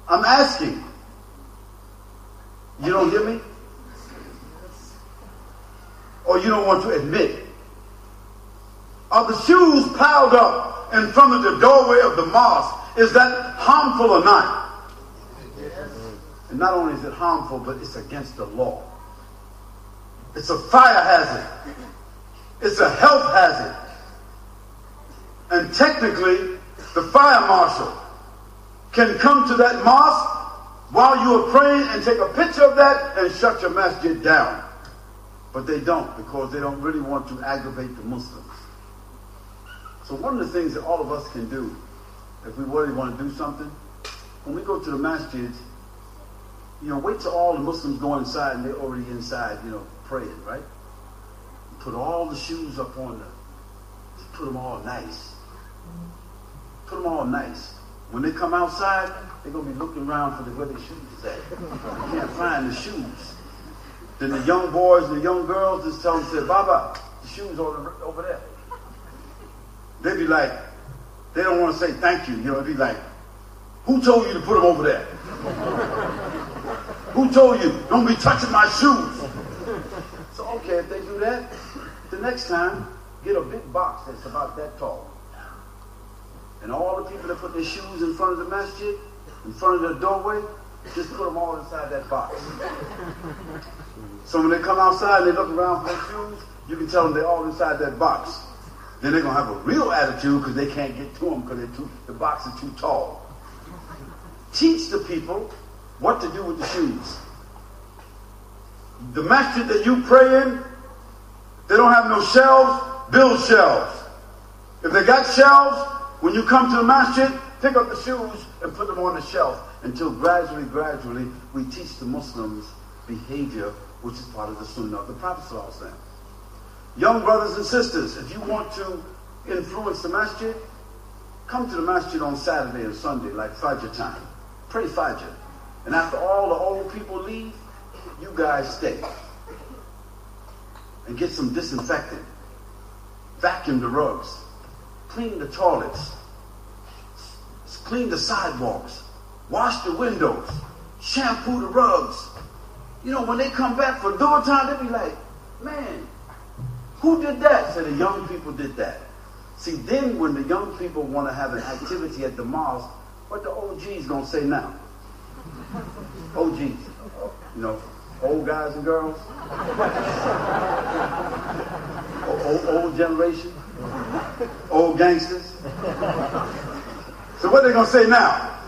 I'm asking. You don't hear me? Or you don't want to admit? Are the shoes piled up in front of the doorway of the mosque? Is that harmful or not? And not only is it harmful, but it's against the law. It's a fire hazard. It's a health hazard. And technically, the fire marshal can come to that mosque while you are praying and take a picture of that and shut your masjid down. But they don't because they don't really want to aggravate the Muslims. So one of the things that all of us can do, if we really want to do something, when we go to the masjids, you know, wait till all the Muslims go inside and they're already inside, you know, praying, right? put all the shoes up on the, put them all nice. Put them all nice. When they come outside, they're going to be looking around for the, where their shoes is at. They can't find the shoes. Then the young boys and the young girls just tell them, say, Baba, the shoes over, over there. They be like, they don't want to say thank you. You know, they be like, who told you to put them over there? who told you? Don't be touching my shoes. So, okay, if they do that, the next time, get a big box that's about that tall. And all the people that put their shoes in front of the masjid, in front of the doorway, just put them all inside that box. So when they come outside and they look around for their shoes, you can tell them they're all inside that box. Then they're going to have a real attitude because they can't get to them because the box is too tall. Teach the people what to do with the shoes. The masjid that you pray in, they don't have no shelves, build shelves. If they got shelves, when you come to the masjid, pick up the shoes and put them on the shelf until gradually, gradually, we teach the Muslims behavior, which is part of the sunnah of the Prophet Young brothers and sisters, if you want to influence the masjid, come to the masjid on Saturday and Sunday, like Fajr time. Pray Fajr. And after all the old people leave, you guys stay. And get some disinfectant. Vacuum the rugs. Clean the toilets. Clean the sidewalks. Wash the windows. Shampoo the rugs. You know, when they come back for Dhuhr time, they be like, man, who did that? So the young people did that. See, then when the young people want to have an activity at the mosque, what the OG's gonna say now? OGs, you know, old guys and girls, old, old generation, old gangsters. So what are they gonna say now?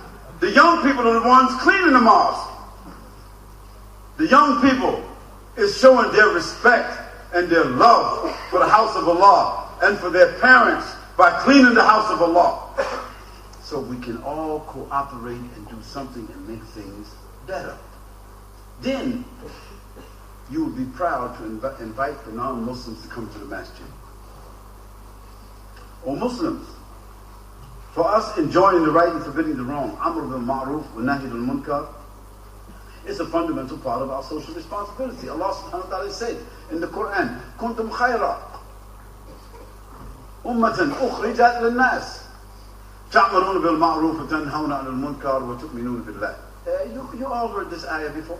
The young people are the ones cleaning the mosque. The young people is showing their respect and their love for the house of Allah and for their parents by cleaning the house of Allah. So we can all cooperate and do something and make things better. Then you will be proud to inv- invite the non-Muslims to come to the masjid. Or Muslims, for us enjoying the right and forbidding the wrong, Amr bil Ma'ruf wa Nahi al Munkar, it's a fundamental part of our social responsibility. Allah subhanahu wa ta'ala said in the Quran, Kuntum khayra ummatan ukhrijat lil nas ta'muruna bil ma'ruf wa tanhauna 'anil munkar wa tu'minuna billah. Uh, you, you all heard this ayah before.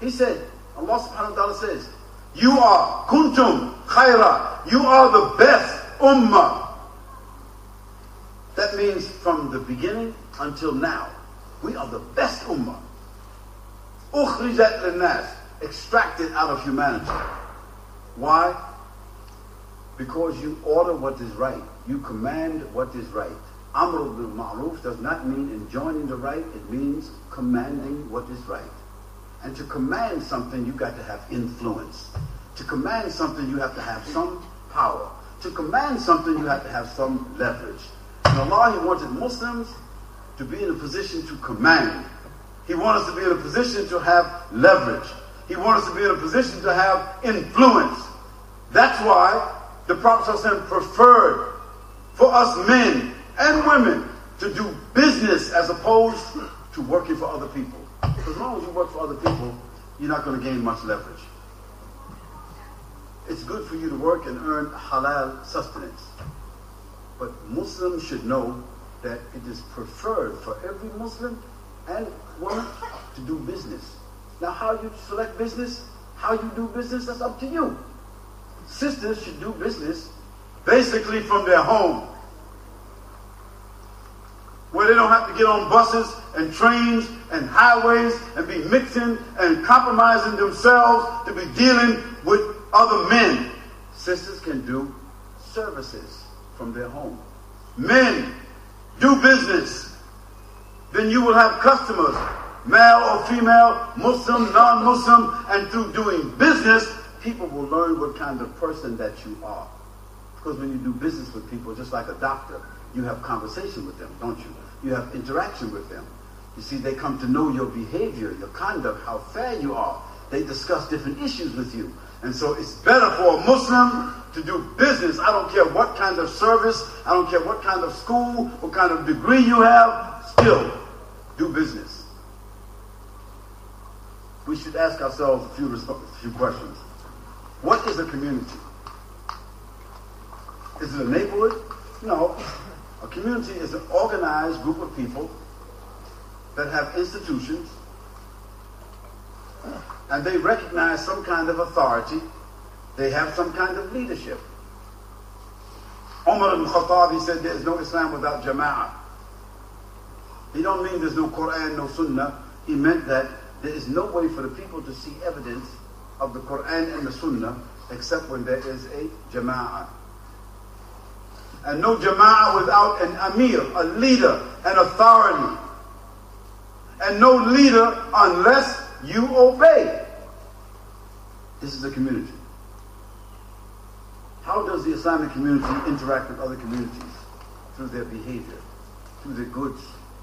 He said, Allah subhanahu wa ta'ala says, you are kuntum khayra. You are the best ummah. That means from the beginning until now. We are the best ummah. Ukhrijat linnas, extracted out of humanity. Why? Because you order what is right. You command what is right. Amr bil ma'ruf does not mean enjoining the right. It means commanding what is right. And to command something, you got to have influence. To command something, you have to have some power. To command something, you have to have some leverage. And Allah, He wanted Muslims to be in a position to command. He wants us to be in a position to have leverage. He wants us to be in a position to have influence. That's why the Prophet ﷺ preferred for us men and women to do business as opposed to working for other people. As long as you work for other people, you're not going to gain much leverage. It's good for you to work and earn halal sustenance. But Muslims should know that it is preferred for every Muslim and woman to do business. Now, how you select business, how you do business, that's up to you. Sisters should do business basically from their home, where they don't have to get on buses and trains and highways and be mixing and compromising themselves to be dealing with other men. Sisters can do services from their home. Men do business, then you will have customers, male or female, Muslim, non-Muslim, and through doing business, people will learn what kind of person that you are. Because when you do business with people, just like a doctor, you have conversation with them, don't you? You have interaction with them. You see, they come to know your behavior, your conduct, how fair you are. They discuss different issues with you. And so it's better for a Muslim to do business. I don't care what kind of service, I don't care what kind of school, what kind of degree you have, still do business. We should ask ourselves a few, a few questions. What is a community? Is it a neighborhood? No. A community is an organized group of people that have institutions and they recognize some kind of authority. They have some kind of leadership. Umar ibn Khattab, he said, there's no Islam without Jama'ah. He don't mean there's no Quran, no Sunnah. He meant that there is no way for the people to see evidence of the Quran and the Sunnah except when there is a Jama'ah. And no Jama'ah without an Amir, a leader, an authority. And no leader unless you obey. This is a community. How does the Islamic community interact with other communities? Through their behavior, through their goods,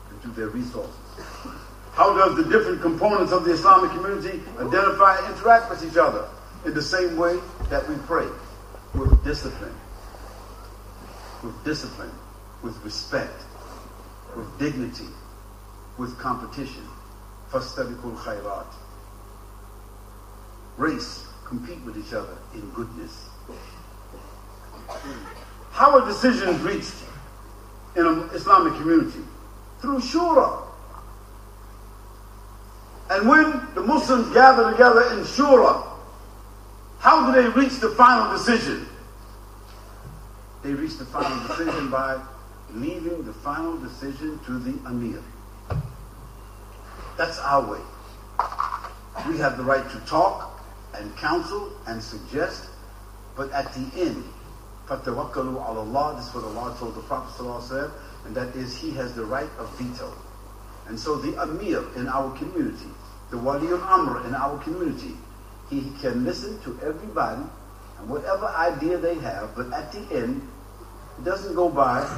and through their resources. How does the different components of the Islamic community identify and interact with each other? In the same way that we pray, with discipline, with discipline, with respect, with dignity, with competition. Fastabiqul khairat. Race, compete with each other in goodness. How are decisions reached in an Islamic community? Through shura. And when the Muslims gather together in shura, how do they reach the final decision? They reach the final decision by leaving the final decision to the Amir. That's our way. We have the right to talk and counsel and suggest, but at the end, فَتَوَكَّلُوا عَلَى اللَّهِ This is what Allah told the Prophet said, and that is he has the right of veto. And so the Amir in our community, the Wali al-Amr in our community, he can listen to everybody and whatever idea they have, but at the end, it doesn't go by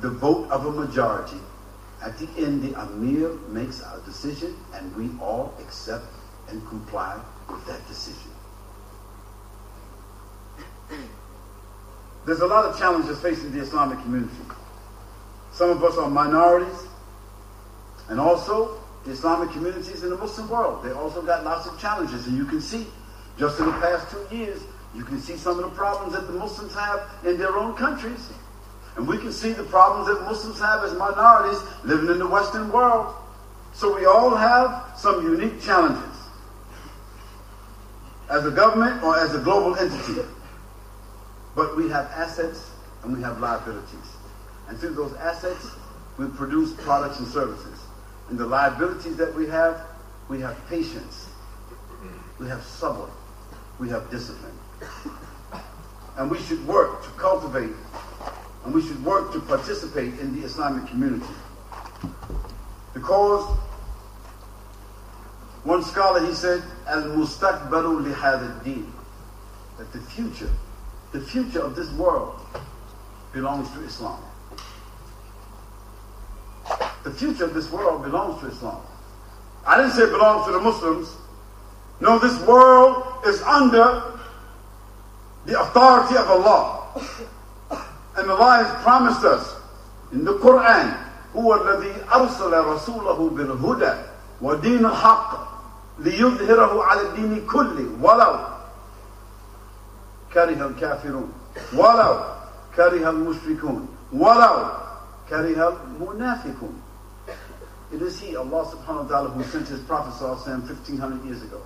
the vote of a majority. At the end, the Amir makes a decision, and we all accept and comply with that decision. There's a lot of challenges facing the Islamic community. Some of us are minorities, and also the Islamic communities in the Muslim world. They also got lots of challenges, and you can see just in the past two years, you can see some of the problems that the Muslims have in their own countries. And we can see the problems that Muslims have as minorities living in the Western world. So we all have some unique challenges as a government or as a global entity. But we have assets and we have liabilities. And through those assets, we produce products and services. And the liabilities that we have, we have patience, we have sabr, we have discipline. And we should work to cultivate and we should work to participate in the Islamic community. Because one scholar, he said, Al-Mustaqbalu lihad din that the future, the future of this world belongs to Islam. The future of this world belongs to Islam. I didn't say it belongs to the Muslims. No, this world is under the authority of Allah. And Allah has promised us in the Quran, هو الذي أرسل رسوله بالهدى ودين الحق ليظهره على الدين كله ولو كره الكافرون ولو كره المشركون ولو كره المنافقون It is He, Allah subhanahu wa ta'ala, who sent His Prophet sallallahu 1500 years ago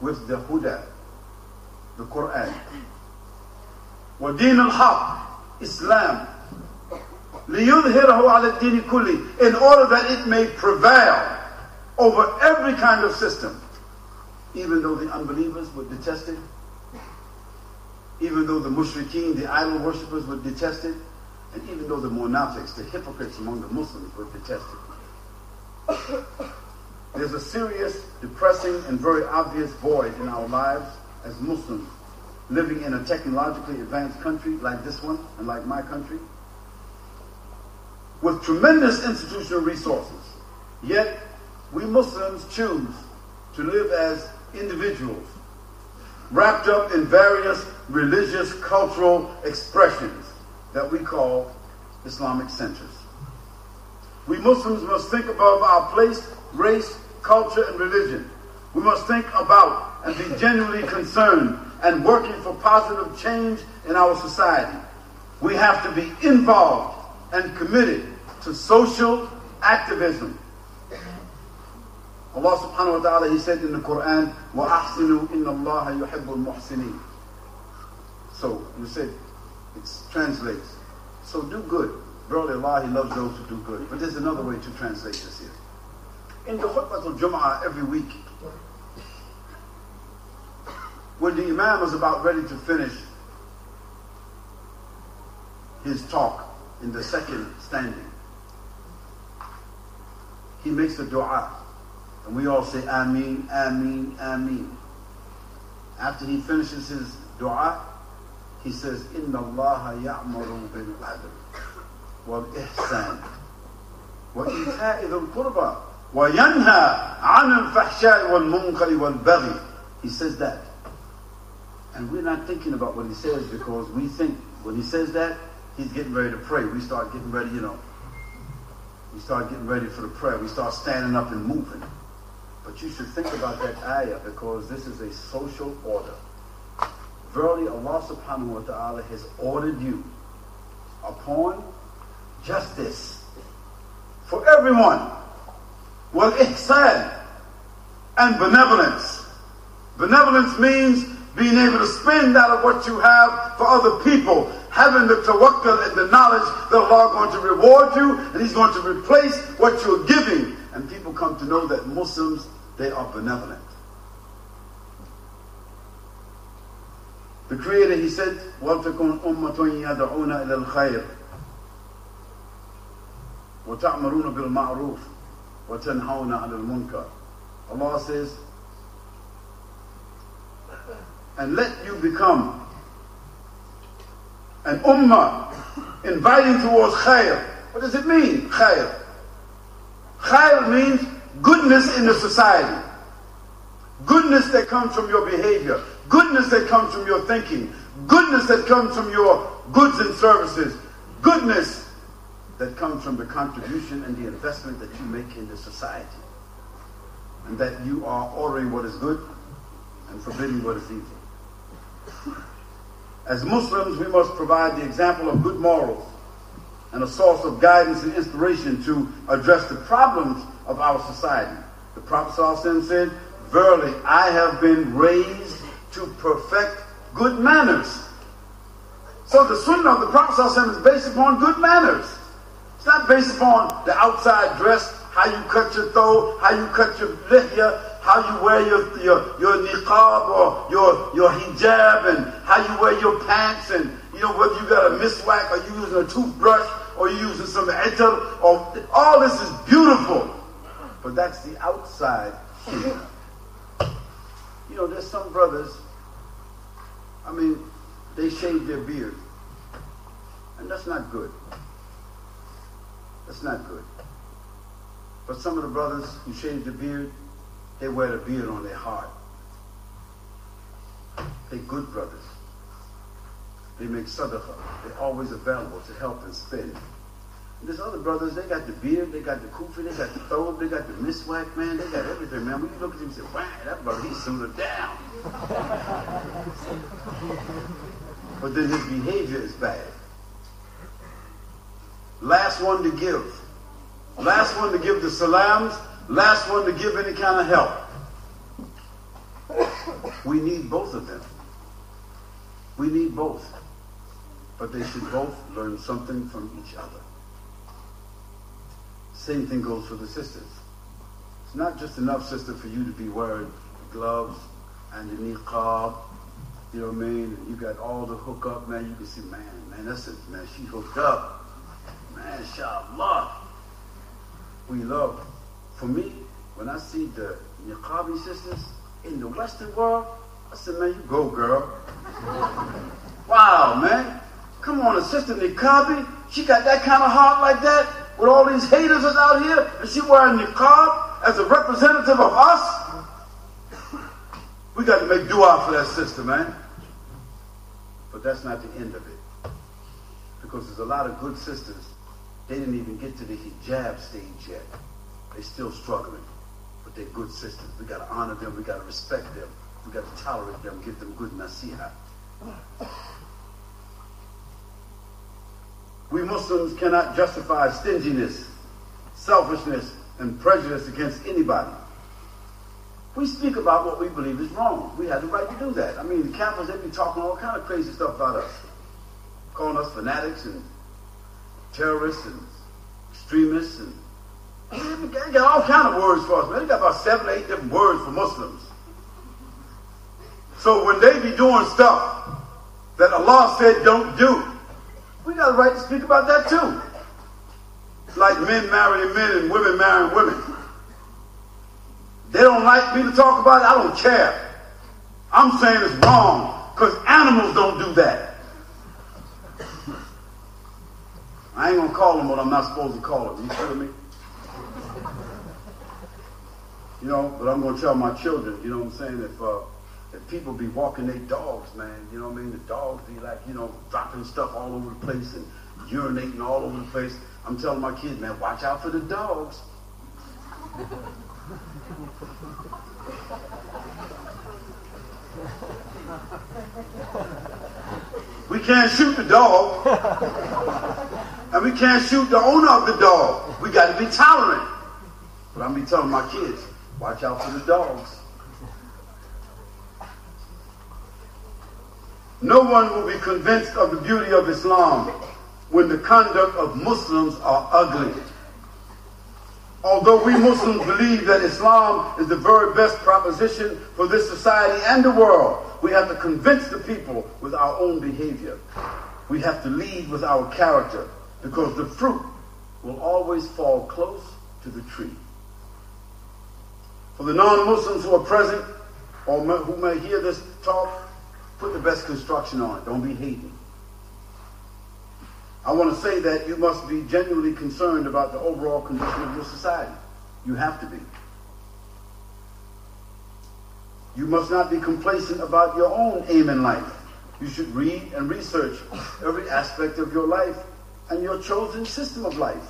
with the Huda, the Quran, ودين الحق Islam. ليظهره على الدين كله. In order that it may prevail over every kind of system even though the unbelievers would detest it even though the mushrikeen the idol worshippers would detest it and even though the munafiqeen the hypocrites among the Muslims would detest it there's a serious depressing and very obvious void in our lives as Muslims living in a technologically advanced country like this one and like my country, with tremendous institutional resources. Yet, we Muslims choose to live as individuals wrapped up in various religious, cultural expressions that we call Islamic centers. We Muslims must think above our place, race, culture, and religion. We must think about and be genuinely concerned and working for positive change in our society. We have to be involved and committed to social activism. Allah subhanahu wa ta'ala, He said in the Quran, وَأَحْسِنُوا إِنَّ اللَّهَ يُحِبُّ الْمُحْسِنِينَ So, you said, it translates, so do good. Verily Allah, He loves those who do good. But there's another way to translate this here. In the khutbah al-Jum'ah every week, when the Imam was about ready to finish his talk in the second standing, he makes a dua. And we all say Ameen, Ameen, Ameen. After he finishes his dua, he says, Inna Allah ya'muru bil adl wal ihsan wa ita'i dhul qurba wa yanha 'an al fahsha'i wal munkari wal baghi. He says that. And we're not thinking about what he says because we think when he says that, he's getting ready to pray. We start getting ready, you know. We start getting ready for the prayer. We start standing up and moving. But you should think about that ayah because this is a social order. Verily, Allah subhanahu wa ta'ala has ordered you upon justice for everyone. Well, ihsan and benevolence. Benevolence means being able to spend out of what you have for other people, having the tawakkul and the knowledge that Allah is going to reward you and He's going to replace what you're giving. And people come to know that Muslims, they are benevolent. The Creator, He said, وَلْتَكُنْ أُمَّةٌ يَدْعُونَ إِلَى الْخَيْرِ وَتَعْمَرُونَ بِالْمَعْرُوفِ وَتَنْهَوْنَ عَلَى الْمُنْكَرِ Allah says, and let you become an ummah inviting towards khair. What does it mean, khair? Khair means goodness in the society. Goodness that comes from your behavior. Goodness that comes from your thinking. Goodness that comes from your goods and services. Goodness that comes from the contribution and the investment that you make in the society. And that you are ordering what is good and forbidding what is evil. As Muslims, we must provide the example of good morals and a source of guidance and inspiration to address the problems of our society. The Prophet said, Verily, I have been raised to perfect good manners. So the sunnah of the Prophet is based upon good manners. It's not based upon the outside dress, how you cut your throat, how you cut your lihya, how you wear your, your, your niqab or your, your hijab and how you wear your pants and, you know, whether you got a miswak or you using a toothbrush or you using some etar or all this is beautiful. But that's the outside. you know, there's some brothers, I mean, they shave their beard. And that's not good. That's not good. But some of the brothers who shave their beard, they wear the beard on their heart. They're good brothers. They make sadaqah. They're always available to help and spend. And there's other brothers, they got the beard, they got the kufi, they got the thobe, they got the miswak, man, they got everything, man. When you look at him and say, wow, that brother, he's suited down. but then his behavior is bad. Last one to give. Last one to give the salams, Last one to give any kind of help. We need both of them. We need both. But they should both learn something from each other. Same thing goes for the sisters. It's not just enough, sister, for you to be wearing gloves and the niqab. You know what I mean? You got all the hookup, man. You can see, man, man, that's it, man. She hooked up. Man, inshallah. We love for me, when I see the Niqabi sisters in the Western world, I said, man, you go, girl. wow, man. Come on, a sister Niqabi, she got that kind of heart like that, with all these haters out here, and she wearing Niqab as a representative of us. We got to make dua for that sister, man. But that's not the end of it. Because there's a lot of good sisters, they didn't even get to the hijab stage yet. They're still struggling. But they're good sisters. We got to honor them. We got to respect them. We got to tolerate them, give them good nasiha. We Muslims cannot justify stinginess, selfishness, and prejudice against anybody. We speak about what we believe is wrong. We have the right to do that. I mean, the Catholics, they be talking all kind of crazy stuff about us. Calling us fanatics and terrorists and extremists and they got all kind of words for us, man. They got about seven, eight different words for Muslims. So when they be doing stuff that Allah said don't do, we got a right to speak about that too. Like men marrying men and women marrying women. They don't like me to talk about it. I don't care. I'm saying it's wrong because animals don't do that. I ain't gonna call them what I'm not supposed to call them. You feel me? You know, but I'm gonna tell my children. You know what I'm saying? If uh, if people be walking their dogs, man, you know what I mean? The dogs be like, you know, dropping stuff all over the place and urinating all over the place. I'm telling my kids, man, watch out for the dogs. we can't shoot the dog. and we can't shoot the owner of the dog. We got to be tolerant. But I'm be telling my kids, watch out for the dogs. No one will be convinced of the beauty of Islam when the conduct of Muslims are ugly. Although we Muslims believe that Islam is the very best proposition for this society and the world, we have to convince the people with our own behavior. We have to lead with our character because the fruit will always fall close to the tree. For the non-Muslims who are present or who may hear this talk, put the best construction on it. Don't be hating. I want to say that you must be genuinely concerned about the overall condition of your society. You have to be. You must not be complacent about your own aim in life. You should read and research every aspect of your life and your chosen system of life.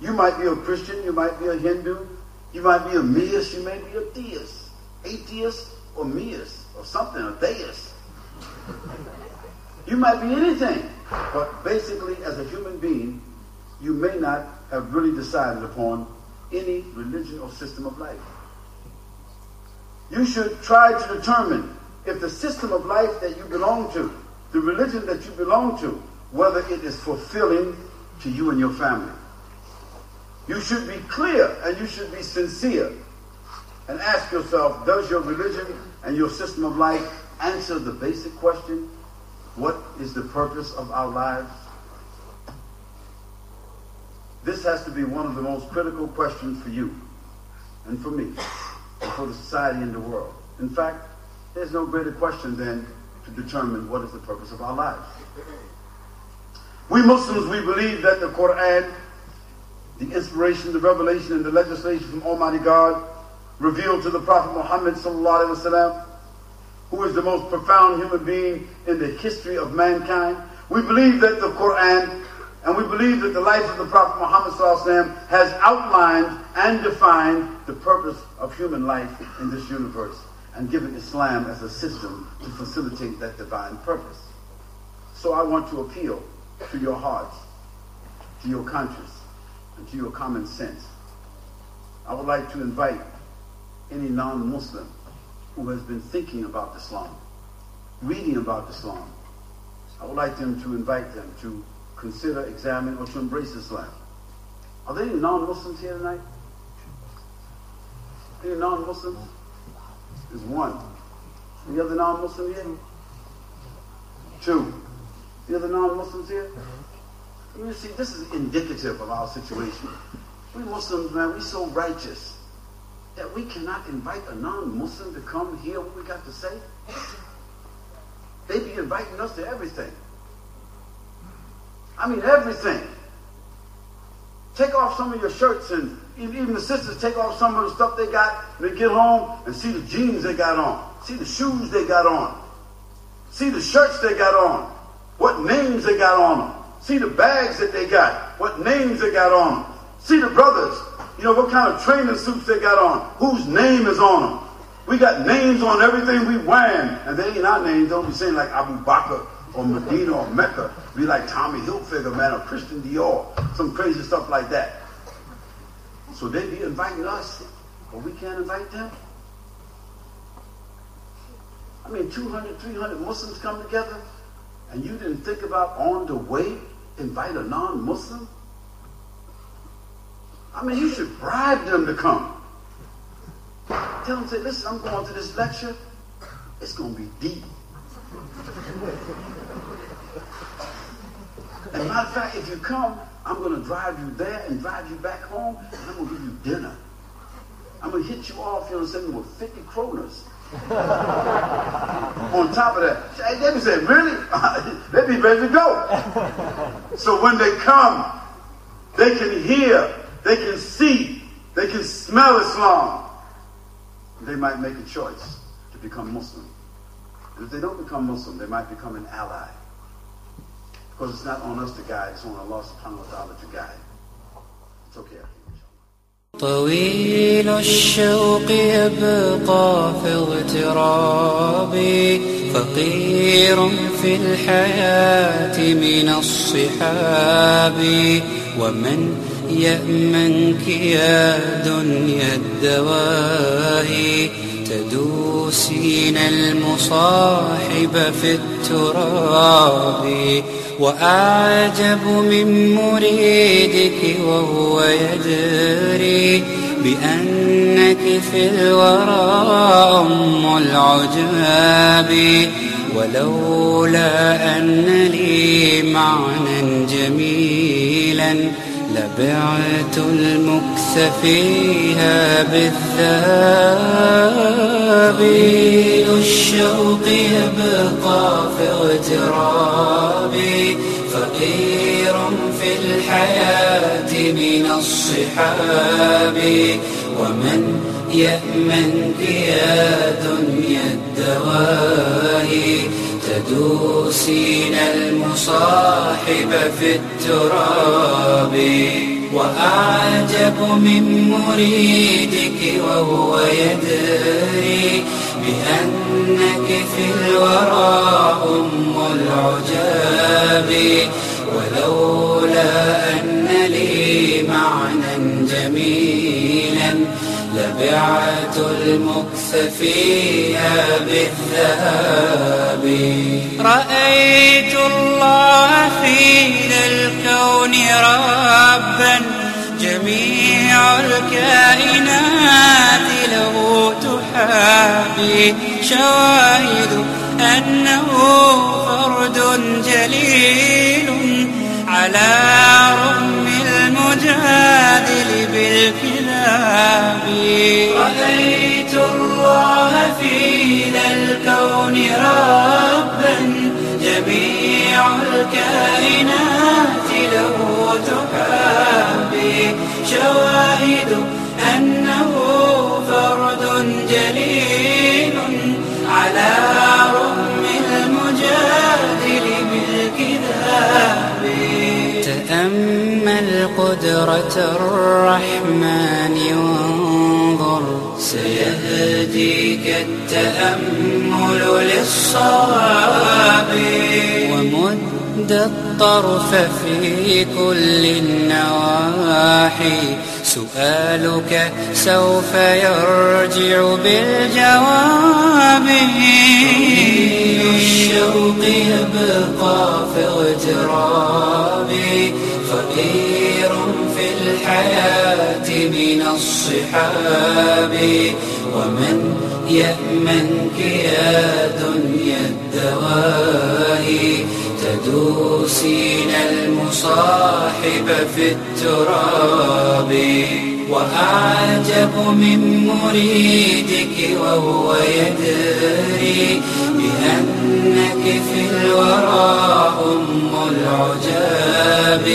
You might be a Christian, you might be a Hindu, you might be a deist, you may be a theist, atheist, or deist, or something, a theist. You might be anything. But basically, as a human being, you may not have really decided upon any religion or system of life. You should try to determine if the system of life that you belong to, the religion that you belong to, whether it is fulfilling to you and your family. You should be clear and you should be sincere and ask yourself, does your religion and your system of life answer the basic question, what is the purpose of our lives? This has to be one of the most critical questions for you and for me and for the society and the world. In fact, there's no greater question than to determine what is the purpose of our lives. We Muslims, we believe that the Quran, the inspiration, the revelation, and the legislation from Almighty God revealed to the Prophet Muhammad wasallam who is the most profound human being in the history of mankind. We believe that the Quran and we believe that the life of the Prophet Muhammad وسلم, has outlined and defined the purpose of human life in this universe and given Islam as a system to facilitate that divine purpose. So I want to appeal to your hearts, to your conscience, to your common sense. I would like to invite any non-Muslim who has been thinking about Islam, reading about Islam, I would like them to invite them to consider, examine, or to embrace Islam. Are there any non-Muslims here tonight? Any non-Muslims? There's one. Any other non-Muslim here? Two. The other non-Muslims here? You see, this is indicative of our situation. We Muslims, man, we so righteous that we cannot invite a non-Muslim to come hear what we got to say? They be inviting us to everything. I mean everything. Take off some of your shirts and even the sisters take off some of the stuff they got and they get home and see the jeans they got on. See the shoes they got on. See the shirts they got on. What names they got on them. See the bags that they got. What names they got on them. See the brothers. You know what kind of training suits they got on. Whose name is on them. We got names on everything we wearing. And they ain't our names. Don't be saying like Abu Bakr or Medina or Mecca. Be like Tommy Hilfiger, man, or Christian Dior. Some crazy stuff like that. So they be inviting us, but we can't invite them. I mean, 200, 300 Muslims come together, and you didn't think about on the way invite a non-Muslim? I mean, you should bribe them to come. Tell them, say, listen, I'm going to this lecture. It's going to be deep. As a matter of fact, if you come, I'm going to drive you there and drive you back home, and I'm going to give you dinner. I'm going to hit you off, you understand, with 50 kroners. On top of that, they be saying, really? they be ready to go. So when they come, they can hear, they can see, they can smell Islam. They might make a choice to become Muslim. And if they don't become Muslim, they might become an ally. Because it's not on us to guide, it's on Allah subhanahu wa ta'ala to guide. It's okay. طويل الشوق يبقى في اغترابي فقير في الحياة من الصحاب. ومن يأمنك يا دنيا الدواهي؟ تدوسين المصاحب في التراب. وأعجب من مريدك وهو يدري بأنك في الورى أم العجاب. ولولا أن لي معنى جميلا لبعت المكث فيها بالذهب الشوق يبقى في اغترابي. فقير في الحياة من الصحاب ومن يأمنك يا دنيا الدواهي تدوسين المصاحب في التراب وأعجب من مريدك وهو يدري بأنك في الورى أم العجاب. ولولا أن لي معنى جميلا لبعت المكث فيها بالذهب رأيت الله في الكون ربا جميع الكائنات له تحابي. شواهد أنه فرد جليل. على رغم المجادل بالكلاب. رأيت الله في ذا الكون ربا جميع الكائنات له تحابي. شواهد قدرة الرحمن وانظر سيهديك التأمل للصواب. ومد الطرف في كل النواحي. سؤالك سوف يرجع بالجواب. الشوق يبقى في اغترابي. فقير الحياة من الصحاب ومن يأمنك يا دنيا الدواهي تدوسين المصاحب في التراب وأعجب من مريدك وهو يدري بأنك في الورى أم العجاب.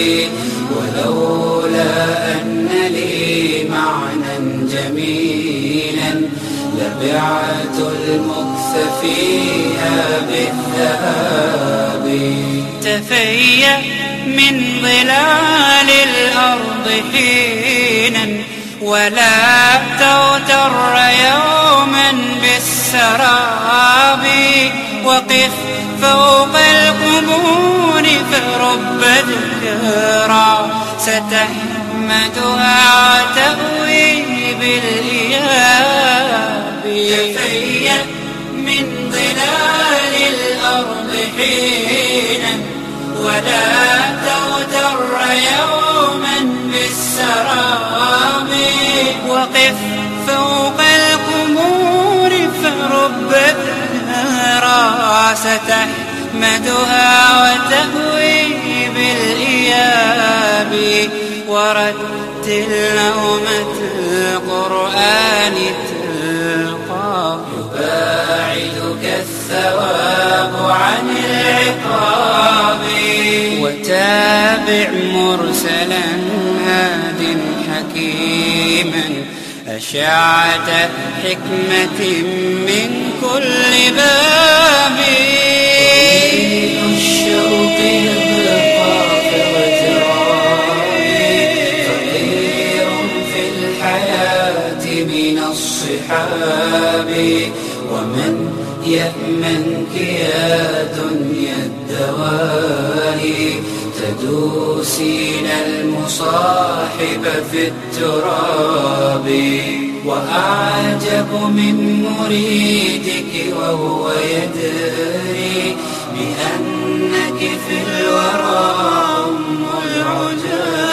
لبعت المكث فيها بالذهاب تفيأ من ظلال الأرض حينا ولا تغتر يوما بالسراب. وقف فوق القبور فرب ذكرى ستحمدها وتأوي ستحمدها وتهوي بالإياب ورتل نومة القرآن تلقى يباعدك الثواب عن العقاب. وتابع مرسلا هاد حكيما أشعة حكمة من كل باب. الصحاب ومن يأمنك يا دنيا الدواهي تدوسين المصاحب في التراب وأعجب من مريدك وهو يدري بأنك في الورى أم العجاب.